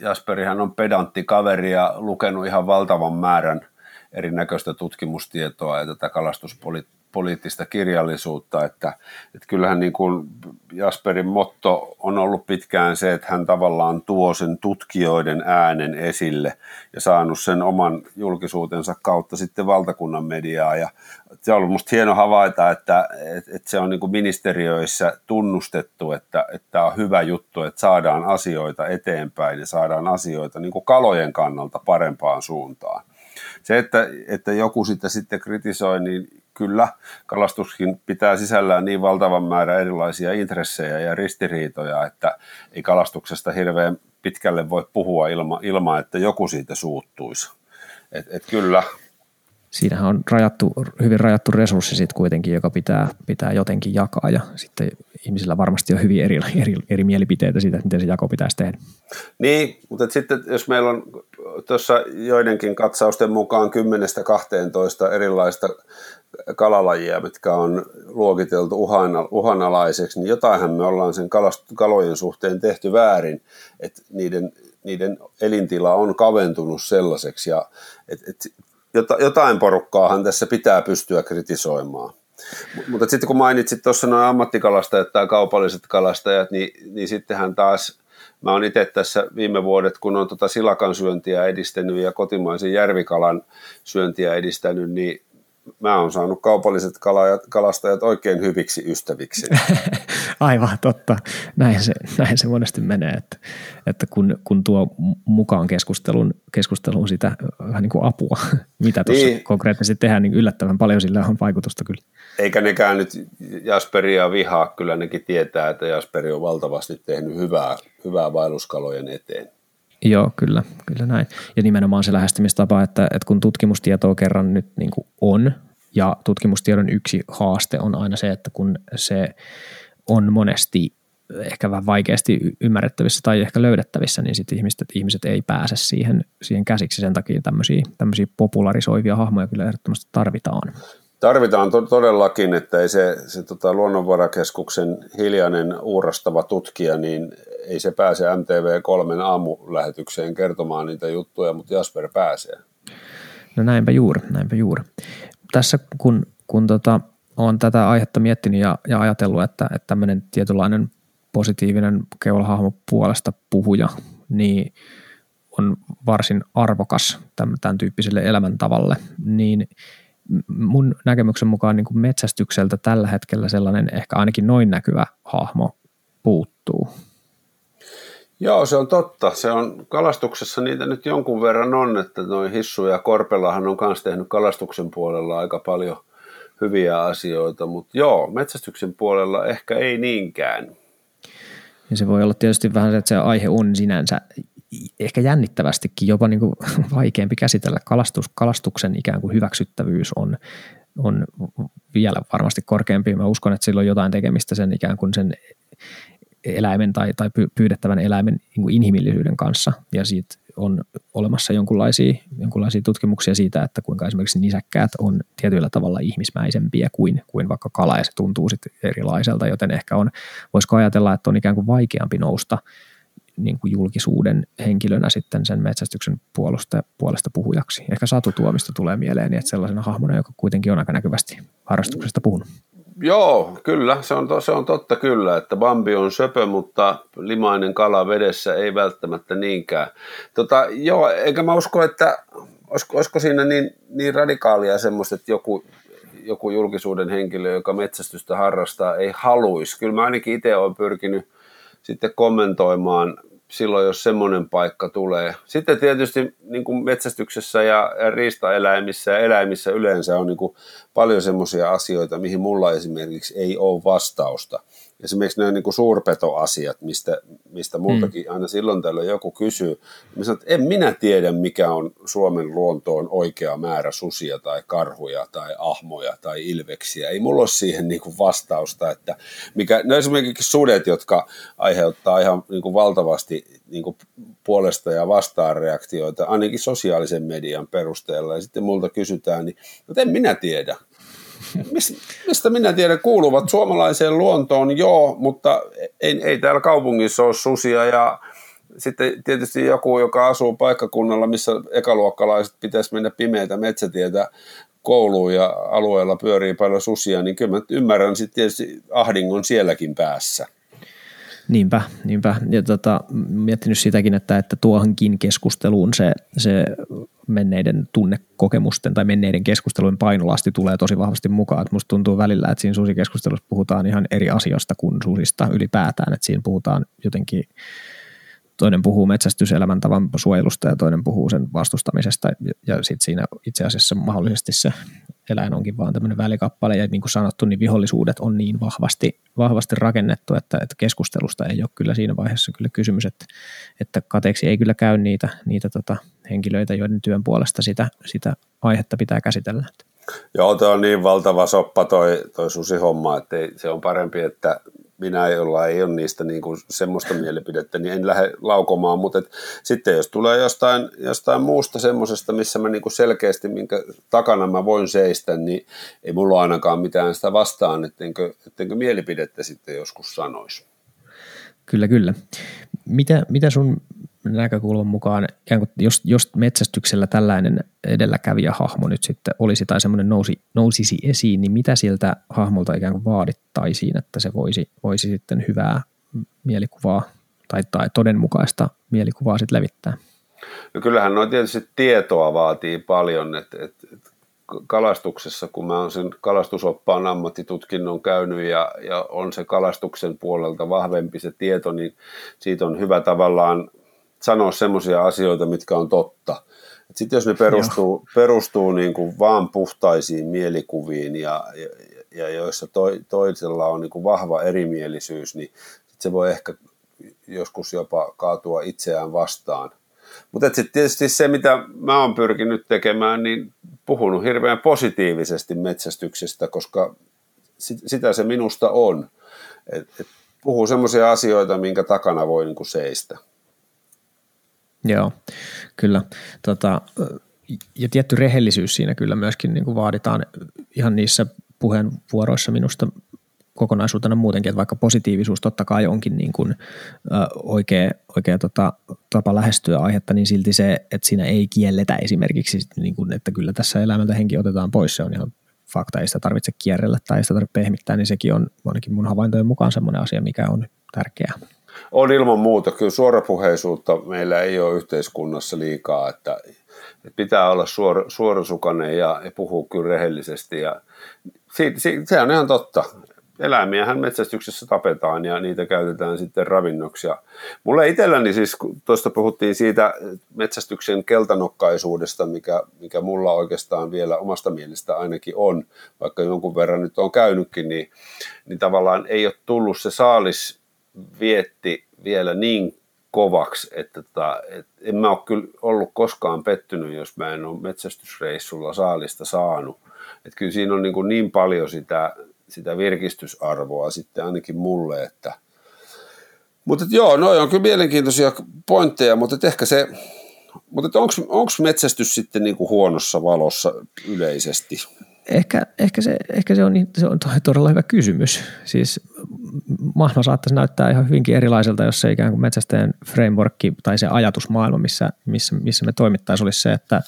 Jasperihan on pedantti kaveri ja lukenut ihan valtavan määrän erinäköistä tutkimustietoa ja tätä kalastuspolitiikkaa poliittista kirjallisuutta, että, että kyllähän niin kuin Jasperin motto on ollut pitkään se, että hän tavallaan tuo sen tutkijoiden äänen esille ja saanut sen oman julkisuutensa kautta sitten valtakunnan mediaa ja se on ollut musta hieno havaita, että, että, että se on niin kuin ministeriöissä tunnustettu, että, että tämä on hyvä juttu, että saadaan asioita eteenpäin ja saadaan asioita niin kuin kalojen kannalta parempaan suuntaan. Se, että, että joku sitä sitten kritisoi, niin kyllä kalastuskin pitää sisällään niin valtavan määrä erilaisia intressejä ja ristiriitoja, että ei kalastuksesta hirveän pitkälle voi puhua ilman, ilma, että joku siitä suuttuisi. Et, et kyllä, siinähän on rajattu, hyvin rajattu resurssi sitten kuitenkin, joka pitää, pitää jotenkin jakaa ja sitten ihmisillä varmasti on hyvin eri, eri, eri mielipiteitä siitä, miten se jako pitäisi tehdä. Niin, mutta sitten jos meillä on tuossa joidenkin katsausten mukaan 10-12 erilaista kalalajia, mitkä on luokiteltu uhanalaiseksi, niin jotainhan me ollaan sen kalast- kalojen suhteen tehty väärin, että niiden, niiden elintila on kaventunut sellaiseksi ja et, et, jotain porukkaahan tässä pitää pystyä kritisoimaan. Mutta sitten kun mainitsit tuossa noin ammattikalastajat tai kaupalliset kalastajat, niin, niin sittenhän taas Mä oon itse tässä viime vuodet, kun on tota silakan syöntiä edistänyt ja kotimaisen järvikalan syöntiä edistänyt, niin mä oon saanut kaupalliset kalastajat oikein hyviksi ystäviksi. Aivan, totta. Näin se, näin se monesti menee, että, että kun, kun tuo mukaan keskustelun, keskustelun sitä vähän niin kuin apua, mitä tuossa niin. konkreettisesti tehdään, niin yllättävän paljon sillä on vaikutusta kyllä. Eikä nekään nyt Jasperia vihaa, kyllä nekin tietää, että Jasperi on valtavasti tehnyt hyvää, hyvää vaelluskalojen eteen. Joo, kyllä, kyllä näin. Ja nimenomaan se lähestymistapa, että, että kun tutkimustietoa kerran nyt niin kuin on, ja tutkimustiedon yksi haaste on aina se, että kun se on monesti ehkä vähän vaikeasti ymmärrettävissä tai ehkä löydettävissä, niin sitten ihmiset, ihmiset ei pääse siihen, siihen käsiksi. Sen takia tämmöisiä, tämmöisiä popularisoivia hahmoja kyllä ehdottomasti tarvitaan. Tarvitaan to- todellakin, että ei se, se tota, luonnonvarakeskuksen hiljainen uurastava tutkija, niin ei se pääse MTV3 aamulähetykseen kertomaan niitä juttuja, mutta Jasper pääsee. No näinpä juuri, näinpä juuri. Tässä kun, kun tota, olen tätä aihetta miettinyt ja, ja ajatellut, että, että tämmöinen tietynlainen positiivinen keulahahmo puolesta puhuja, niin on varsin arvokas tämän, tämän tyyppiselle elämäntavalle, niin mun näkemyksen mukaan niin kuin metsästykseltä tällä hetkellä sellainen ehkä ainakin noin näkyvä hahmo puuttuu. Joo, se on totta. Se on kalastuksessa niitä nyt jonkun verran on, että noin Hissu ja Korpelahan on myös tehnyt kalastuksen puolella aika paljon hyviä asioita, mutta joo, metsästyksen puolella ehkä ei niinkään. Ja se voi olla tietysti vähän se, että se aihe on sinänsä ehkä jännittävästikin jopa niin kuin vaikeampi käsitellä. Kalastus, kalastuksen ikään kuin hyväksyttävyys on, on vielä varmasti korkeampi. Mä uskon, että sillä on jotain tekemistä sen ikään kuin sen eläimen tai, tai pyydettävän eläimen niin inhimillisyyden kanssa. Ja siitä on olemassa jonkunlaisia, jonkunlaisia tutkimuksia siitä, että kuinka esimerkiksi nisäkkäät on tietyllä tavalla ihmismäisempiä kuin, kuin vaikka kala, ja se tuntuu sitten erilaiselta, joten ehkä on, voisiko ajatella, että on ikään kuin vaikeampi nousta niin kuin julkisuuden henkilönä sitten sen metsästyksen puolesta, puolesta puhujaksi. Ehkä Satu Tuomista tulee mieleen, että sellaisena hahmona, joka kuitenkin on aika näkyvästi harrastuksesta puhunut. Joo, kyllä, se on, se on totta kyllä, että Bambi on söpö, mutta limainen kala vedessä ei välttämättä niinkään. Tota, joo, eikä mä usko, että olisiko, olisiko siinä niin, niin radikaalia semmoista, että joku, joku julkisuuden henkilö, joka metsästystä harrastaa, ei haluaisi. Kyllä mä ainakin itse olen pyrkinyt sitten kommentoimaan silloin, jos semmoinen paikka tulee. Sitten tietysti niin kuin metsästyksessä ja, ja riistaeläimissä ja eläimissä yleensä on niin kuin paljon semmoisia asioita, mihin mulla esimerkiksi ei ole vastausta esimerkiksi nämä niin kuin suurpetoasiat, mistä, mistä multakin mm. aina silloin tällöin joku kysyy. Mä sanon, että en minä tiedä, mikä on Suomen luontoon oikea määrä susia tai karhuja tai ahmoja tai ilveksiä. Ei mulla ole siihen niin kuin vastausta, että mikä, no esimerkiksi sudet, jotka aiheuttaa ihan niin kuin valtavasti niin kuin puolesta ja vastaan reaktioita, ainakin sosiaalisen median perusteella. Ja sitten multa kysytään, niin että en minä tiedä. Mistä minä tiedän, kuuluvat suomalaiseen luontoon, joo, mutta ei, ei täällä kaupungissa ole susia ja sitten tietysti joku, joka asuu paikkakunnalla, missä ekaluokkalaiset pitäisi mennä pimeitä metsätietä kouluun ja alueella pyörii paljon susia, niin kyllä mä ymmärrän sitten tietysti ahdingon sielläkin päässä. Niinpä, niinpä. Ja tota, miettinyt sitäkin, että, että tuohonkin keskusteluun se, se menneiden tunnekokemusten tai menneiden keskustelujen painolasti tulee tosi vahvasti mukaan. Että musta tuntuu välillä, että siinä susikeskustelussa puhutaan ihan eri asioista kuin susista ylipäätään. Että siinä puhutaan jotenkin toinen puhuu metsästyselämäntavan suojelusta ja toinen puhuu sen vastustamisesta ja sitten siinä itse asiassa mahdollisesti se eläin onkin vaan tämmöinen välikappale ja niin kuin sanottu, niin vihollisuudet on niin vahvasti, vahvasti rakennettu, että, että keskustelusta ei ole kyllä siinä vaiheessa kyllä kysymys, että, että kateeksi ei kyllä käy niitä, niitä tota henkilöitä, joiden työn puolesta sitä, sitä aihetta pitää käsitellä. Joo, tuo on niin valtava soppa toi, toi susihomma, että ei, se on parempi, että minä, jolla ei ole niistä niin kuin semmoista mielipidettä, niin en lähde laukomaan, mutta et, sitten jos tulee jostain, jostain muusta semmoisesta, missä mä niin kuin selkeästi, minkä takana mä voin seistä, niin ei mulla ainakaan mitään sitä vastaan, ettenkö, ettenkö mielipidettä sitten joskus sanoisi. Kyllä, kyllä. Mitä, mitä sun näkökulman mukaan, jos, jos metsästyksellä tällainen edelläkävijähahmo nyt sitten olisi tai semmoinen nousi, nousisi esiin, niin mitä siltä hahmolta ikään kuin vaadittaisiin, että se voisi, voisi sitten hyvää mielikuvaa tai, tai todenmukaista mielikuvaa sitten levittää? No kyllähän noin tietysti tietoa vaatii paljon, että, että, että kalastuksessa, kun mä oon sen kalastusoppaan ammattitutkinnon käynyt ja, ja on se kalastuksen puolelta vahvempi se tieto, niin siitä on hyvä tavallaan sanoa semmoisia asioita, mitkä on totta. Sitten jos ne perustuu, perustuu niin kuin vaan puhtaisiin mielikuviin ja, ja, ja joissa to, toisella on niin kuin vahva erimielisyys, niin sit se voi ehkä joskus jopa kaatua itseään vastaan. Mutta sitten tietysti se, mitä mä oon pyrkinyt tekemään, niin puhunut hirveän positiivisesti metsästyksestä, koska sit, sitä se minusta on. Et, et puhuu semmoisia asioita, minkä takana voi niinku seistä. Joo, kyllä. Tota, ja tietty rehellisyys siinä kyllä myöskin niin kuin vaaditaan ihan niissä puheenvuoroissa minusta kokonaisuutena muutenkin, että vaikka positiivisuus totta kai onkin niin kuin, ö, oikea, oikea tota, tapa lähestyä aihetta, niin silti se, että siinä ei kielletä esimerkiksi, niin kuin, että kyllä tässä elämältä henki otetaan pois, se on ihan fakta, ei sitä tarvitse kierrellä tai ei sitä tarvitse pehmittää, niin sekin on ainakin mun havaintojen mukaan semmoinen asia, mikä on tärkeää. On ilman muuta. Kyllä suorapuheisuutta meillä ei ole yhteiskunnassa liikaa, että, pitää olla suor, suorasukainen ja, ja puhua kyllä rehellisesti. Ja siitä, siitä, se on ihan totta. Eläimiähän metsästyksessä tapetaan ja niitä käytetään sitten ravinnoksi. Ja mulle itselläni siis, tuosta puhuttiin siitä metsästyksen keltanokkaisuudesta, mikä, mikä mulla oikeastaan vielä omasta mielestä ainakin on, vaikka jonkun verran nyt on käynytkin, niin, niin tavallaan ei ole tullut se saalis vietti vielä niin kovaksi, että tota, et en mä ole kyllä ollut koskaan pettynyt, jos mä en ole metsästysreissulla saalista saanut. Et kyllä siinä on niin, kuin niin paljon sitä, sitä virkistysarvoa sitten ainakin mulle, että mutta joo, no on kyllä mielenkiintoisia pointteja, mutta ehkä se, mutta onko metsästys sitten niin kuin huonossa valossa yleisesti? Ehkä, ehkä, se, ehkä se, on, niin, se on todella hyvä kysymys. Siis maailma saattaisi näyttää ihan hyvinkin erilaiselta, jos se ikään kuin metsästäjän frameworkki tai se ajatusmaailma, missä, missä, missä me toimittaisiin, olisi se, että,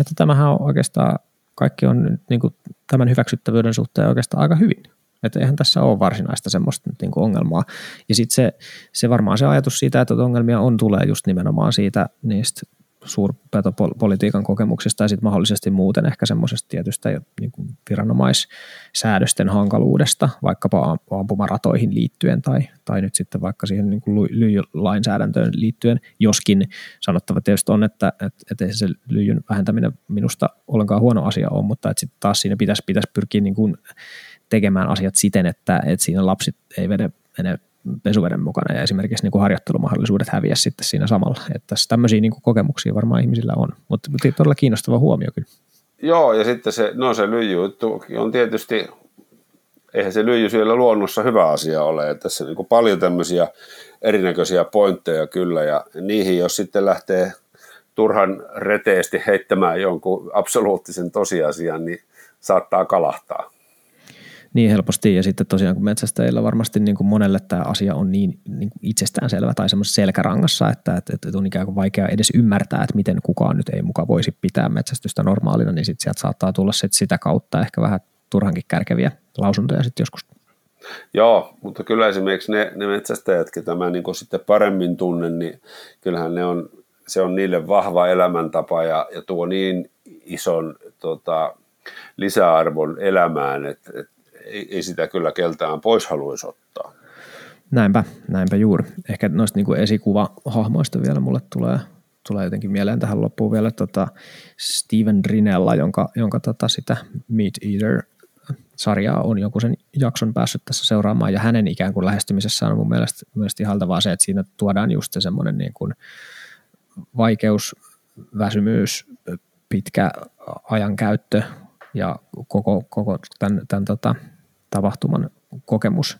että tämähän on oikeastaan, kaikki on niin kuin tämän hyväksyttävyyden suhteen oikeastaan aika hyvin. Että eihän tässä ole varsinaista semmoista niin kuin ongelmaa. Ja sitten se, se varmaan se ajatus siitä, että ongelmia on, tulee just nimenomaan siitä niistä suurpetopolitiikan kokemuksista ja sitten mahdollisesti muuten ehkä semmoisesta tietystä niin kuin viranomaissäädösten hankaluudesta, vaikkapa ampumaratoihin liittyen tai, tai nyt sitten vaikka siihen niin kuin lyijylainsäädäntöön liittyen, joskin sanottava tietysti on, että, että, että se lyijyn vähentäminen minusta ollenkaan huono asia on, mutta sitten taas siinä pitäisi, pitäisi pyrkiä niin kuin tekemään asiat siten, että, että siinä lapsit ei vede, mene pesuveden mukana ja esimerkiksi niin kuin harjoittelumahdollisuudet häviä sitten siinä samalla. Että tämmöisiä niin kuin kokemuksia varmaan ihmisillä on, mutta, todella kiinnostava huomio kyllä. Joo, ja sitten se, no se lyijy on tietysti, eihän se lyijy siellä luonnossa hyvä asia ole. Että tässä niin paljon tämmöisiä erinäköisiä pointteja kyllä, ja niihin jos sitten lähtee turhan reteesti heittämään jonkun absoluuttisen tosiasian, niin saattaa kalahtaa niin helposti. Ja sitten tosiaan kun metsästäjillä varmasti niin kuin monelle tämä asia on niin, niin kuin itsestäänselvä tai semmoisessa selkärangassa, että, että, että on ikään kuin vaikea edes ymmärtää, että miten kukaan nyt ei muka voisi pitää metsästystä normaalina, niin sitten sieltä saattaa tulla sit sitä kautta ehkä vähän turhankin kärkeviä lausuntoja sitten joskus. Joo, mutta kyllä esimerkiksi ne, ne metsästäjät, ketä mä niin sitten paremmin tunnen, niin kyllähän ne on, se on niille vahva elämäntapa ja, ja tuo niin ison tota, lisäarvon elämään, että, että ei, ei sitä kyllä keltään pois haluaisi ottaa. Näinpä, näinpä juuri. Ehkä noista niin esikuva-hahmoista vielä mulle tulee, tulee jotenkin mieleen tähän loppuun vielä tota Steven Rinella, jonka, jonka tota sitä Meat Eater sarjaa on joku sen jakson päässyt tässä seuraamaan, ja hänen ikään kuin lähestymisessä on mun mielestä, mielestä ihaltavaa se, että siinä tuodaan just se semmoinen niin kuin vaikeus, väsymyys, pitkä ajankäyttö ja koko, koko tämän, tämän tota, tapahtuman kokemus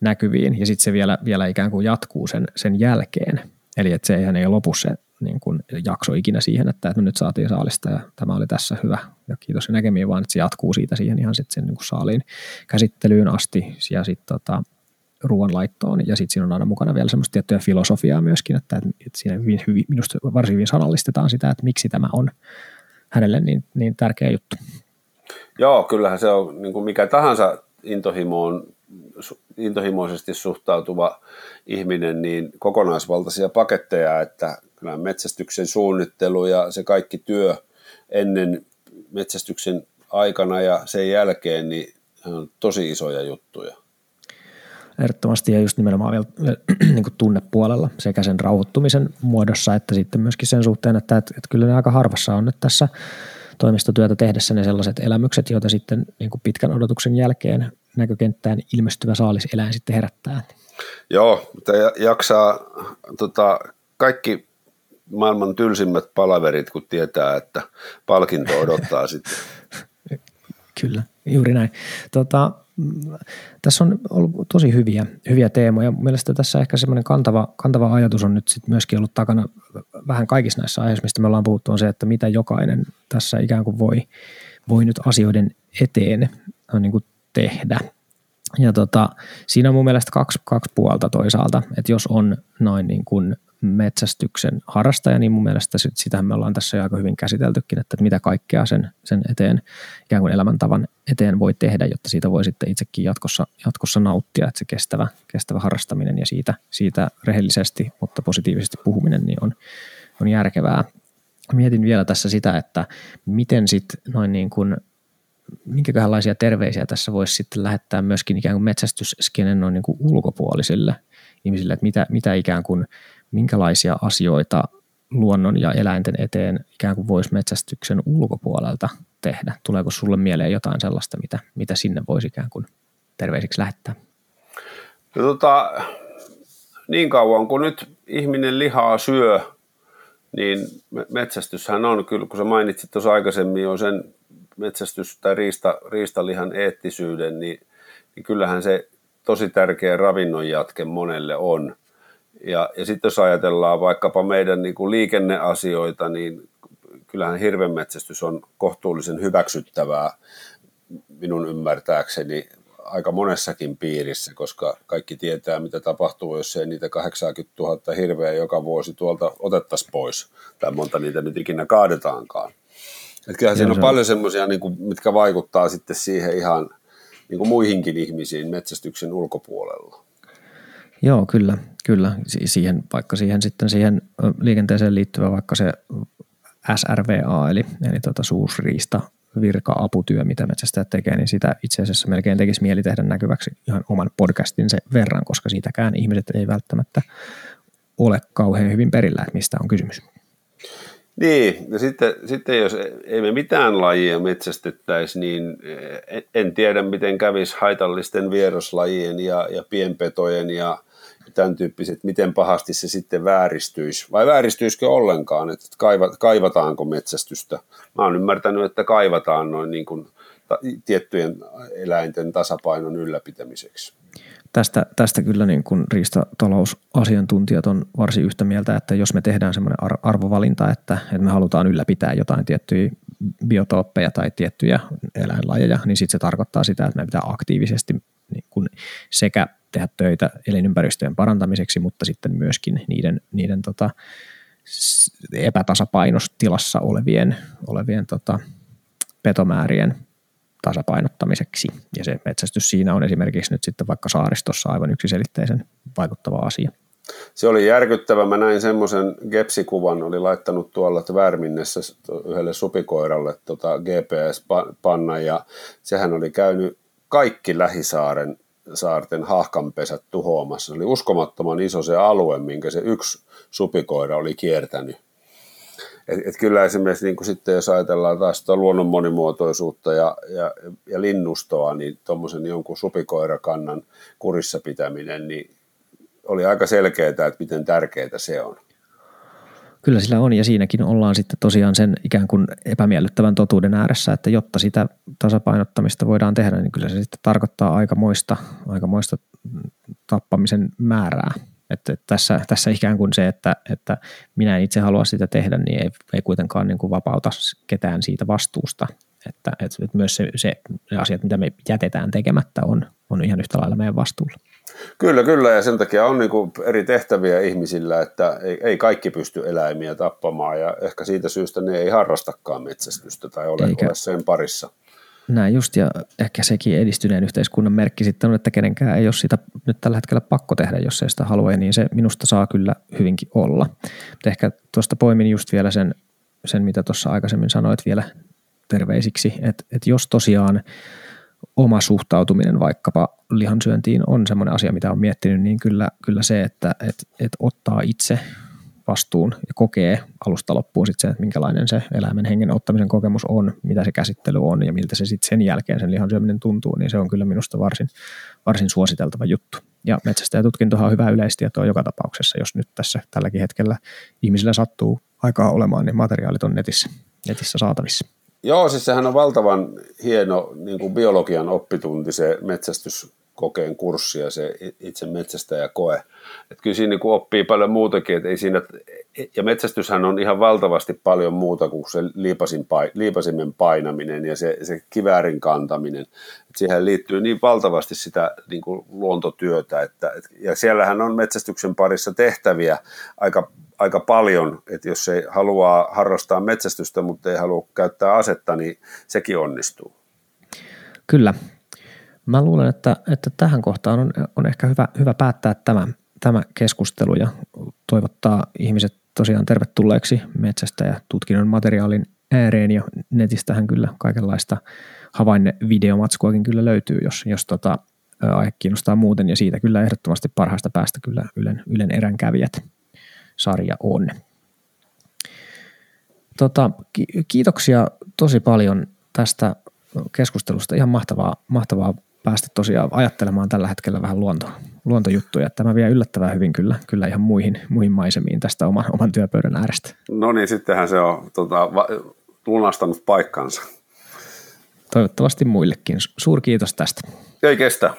näkyviin ja sitten se vielä, vielä ikään kuin jatkuu sen, sen jälkeen. Eli että se ei lopu se niin kuin jakso ikinä siihen, että, että nyt saatiin saalista ja tämä oli tässä hyvä ja kiitos ja näkemiin, vaan että se jatkuu siitä siihen ihan sitten sen niin kuin saaliin käsittelyyn asti ja sitten tota, ruoanlaittoon ja sitten siinä on aina mukana vielä semmoista tiettyä filosofiaa myöskin, että, että siinä hyvin, hyvin, minusta varsin hyvin sanallistetaan sitä, että miksi tämä on hänelle niin, niin tärkeä juttu. Joo, kyllähän se on niin kuin mikä tahansa intohimoon, intohimoisesti suhtautuva ihminen, niin kokonaisvaltaisia paketteja, että kyllä metsästyksen suunnittelu ja se kaikki työ ennen metsästyksen aikana ja sen jälkeen, niin on tosi isoja juttuja. Ehdottomasti ja just nimenomaan vielä niin kuin tunnepuolella sekä sen rauhoittumisen muodossa että sitten myöskin sen suhteen, että, että, että kyllä ne aika harvassa on nyt tässä toimistotyötä tehdessä ne sellaiset elämykset, joita sitten niin kuin pitkän odotuksen jälkeen näkökenttään ilmestyvä saaliseläin sitten herättää. Joo, mutta jaksaa tota, kaikki maailman tylsimmät palaverit, kun tietää, että palkinto odottaa sitten. Kyllä, juuri näin. Tota, tässä on ollut tosi hyviä, hyviä teemoja. Mielestäni tässä ehkä semmoinen kantava, kantava ajatus on nyt sit myöskin ollut takana vähän kaikissa näissä aiheissa, mistä me ollaan puhuttu, on se, että mitä jokainen tässä ikään kuin voi, voi nyt asioiden eteen on niin kuin tehdä. Ja tota, siinä on mun mielestä kaksi, kaksi puolta toisaalta, että jos on noin niin kuin metsästyksen harrastaja, niin mun mielestä sit, sitähän me ollaan tässä jo aika hyvin käsiteltykin, että mitä kaikkea sen, sen eteen, ikään kuin elämäntavan eteen voi tehdä, jotta siitä voi sitten itsekin jatkossa, jatkossa nauttia, että se kestävä, kestävä harrastaminen ja siitä, siitä rehellisesti, mutta positiivisesti puhuminen niin on, on järkevää. Mietin vielä tässä sitä, että miten sitten noin niin kuin minkäköhänlaisia terveisiä tässä voisi sitten lähettää myöskin ikään kuin metsästysskenen noin niin kuin ulkopuolisille ihmisille, että mitä, mitä ikään kuin, minkälaisia asioita luonnon ja eläinten eteen ikään kuin voisi metsästyksen ulkopuolelta tehdä? Tuleeko sulle mieleen jotain sellaista, mitä, mitä sinne voisi ikään kuin terveisiksi lähettää? No, tota, niin kauan kuin nyt ihminen lihaa syö, niin metsästyshän on kyllä, kun sä mainitsit tuossa aikaisemmin jo sen metsästys- tai riista, riistalihan eettisyyden, niin, niin kyllähän se tosi tärkeä ravinnon jatke monelle on. Ja, ja sitten jos ajatellaan vaikkapa meidän niin kuin liikenneasioita, niin kyllähän hirvenmetsästys on kohtuullisen hyväksyttävää minun ymmärtääkseni aika monessakin piirissä, koska kaikki tietää, mitä tapahtuu, jos ei niitä 80 000 hirveä joka vuosi tuolta otettaisiin pois, tai monta niitä nyt ikinä kaadetaankaan. Että kyllähän siinä on paljon semmoisia, niin mitkä vaikuttaa sitten siihen ihan niin kuin muihinkin ihmisiin metsästyksen ulkopuolella. Joo, kyllä, kyllä. Siihen, vaikka siihen sitten siihen liikenteeseen liittyvä vaikka se SRVA, eli, eli tuota suusriista virka-aputyö, mitä metsästäjät tekee, niin sitä itse asiassa melkein tekisi mieli tehdä näkyväksi ihan oman podcastin se verran, koska siitäkään ihmiset ei välttämättä ole kauhean hyvin perillä, että mistä on kysymys. Niin, ja sitten, sitten jos ei me mitään lajia metsästettäisi, niin en tiedä, miten kävisi haitallisten vieraslajien ja, ja pienpetojen ja tämän tyyppiset, miten pahasti se sitten vääristyisi. Vai vääristyisikö ollenkaan, että kaivataanko metsästystä? Mä oon ymmärtänyt, että kaivataan noin niin kuin tiettyjen eläinten tasapainon ylläpitämiseksi. Tästä, tästä kyllä niin kuin riistatalousasiantuntijat on varsin yhtä mieltä, että jos me tehdään semmoinen arvovalinta, että, että me halutaan ylläpitää jotain tiettyjä biotooppeja tai tiettyjä eläinlajeja, niin sitten se tarkoittaa sitä, että me pitää aktiivisesti kuin sekä tehdä töitä elinympäristöjen parantamiseksi, mutta sitten myöskin niiden, niiden tota, epätasapainotilassa olevien, olevien tota, petomäärien tasapainottamiseksi. Ja se metsästys siinä on esimerkiksi nyt sitten vaikka saaristossa aivan yksiselitteisen vaikuttava asia. Se oli järkyttävä. Mä näin semmoisen gepsikuvan, oli laittanut tuolla Värminnessä yhdelle supikoiralle tota GPS-panna ja sehän oli käynyt kaikki lähisaaren saarten hahkanpesät tuhoamassa. Se oli uskomattoman iso se alue, minkä se yksi supikoira oli kiertänyt. Et, et kyllä esimerkiksi niin kuin sitten jos ajatellaan taas sitä luonnon monimuotoisuutta ja, ja, ja linnustoa, niin tuommoisen jonkun supikoirakannan kurissa pitäminen, niin oli aika selkeää, että miten tärkeää se on. Kyllä sillä on ja siinäkin ollaan sitten tosiaan sen ikään kuin epämiellyttävän totuuden ääressä, että jotta sitä tasapainottamista voidaan tehdä, niin kyllä se sitten tarkoittaa aikamoista, aikamoista tappamisen määrää. Että tässä, tässä ikään kuin se, että, että minä en itse halua sitä tehdä, niin ei, ei kuitenkaan niin kuin vapauta ketään siitä vastuusta. Että, että myös se, se, ne asiat, mitä me jätetään tekemättä, on, on ihan yhtä lailla meidän vastuulla. Kyllä, kyllä, ja sen takia on niin kuin eri tehtäviä ihmisillä, että ei, ei kaikki pysty eläimiä tappamaan, ja ehkä siitä syystä ne ei harrastakaan metsästystä tai ole, Eikä. ole sen parissa. Näin just, ja ehkä sekin edistyneen yhteiskunnan merkki sitten on, että kenenkään ei ole sitä nyt tällä hetkellä pakko tehdä, jos ei sitä halua, niin se minusta saa kyllä hyvinkin olla. Mutta ehkä tuosta poimin just vielä sen, sen mitä tuossa aikaisemmin sanoit vielä terveisiksi, että, että jos tosiaan oma suhtautuminen vaikkapa lihansyöntiin on semmoinen asia, mitä on miettinyt, niin kyllä, kyllä se, että et, et ottaa itse vastuun ja kokee alusta loppuun sitten se, että minkälainen se eläimen hengen ottamisen kokemus on, mitä se käsittely on ja miltä se sitten sen jälkeen sen lihan syöminen tuntuu, niin se on kyllä minusta varsin, varsin suositeltava juttu. Ja metsästäjätutkintohan on hyvä yleistietoa joka tapauksessa, jos nyt tässä tälläkin hetkellä ihmisillä sattuu aikaa olemaan, niin materiaalit on netissä, netissä saatavissa. Joo, siis sehän on valtavan hieno niin kuin biologian oppitunti se metsästys kokeen kurssi ja se itse metsästäjä koe. Et kyllä siinä niin oppii paljon muutakin, että ei siinä, ja metsästyshän on ihan valtavasti paljon muuta kuin se liipasin, liipasimen painaminen ja se, se kiväärin kantaminen. Et siihen liittyy niin valtavasti sitä niin kuin luontotyötä, että, ja siellähän on metsästyksen parissa tehtäviä aika aika paljon, että jos se haluaa harrastaa metsästystä, mutta ei halua käyttää asetta, niin sekin onnistuu. Kyllä. Mä luulen, että, että tähän kohtaan on, on ehkä hyvä, hyvä päättää tämä, tämä keskustelu ja toivottaa ihmiset tosiaan tervetulleeksi metsästä ja tutkinnon materiaalin ääreen ja netistähän kyllä kaikenlaista havainnevideomatskuakin kyllä löytyy, jos, jos tota, aihe kiinnostaa muuten ja siitä kyllä ehdottomasti parhaasta päästä kyllä Ylen, Ylen eränkävijät sarja on. Tota, kiitoksia tosi paljon tästä keskustelusta. Ihan mahtavaa, mahtavaa päästä tosiaan ajattelemaan tällä hetkellä vähän luonto, luontojuttuja. Tämä vie yllättävän hyvin kyllä, kyllä ihan muihin, muihin maisemiin tästä oman, oman työpöydän äärestä. No niin, sittenhän se on tota, va- lunastanut paikkansa. Toivottavasti muillekin. Suurkiitos tästä. Ei kestä.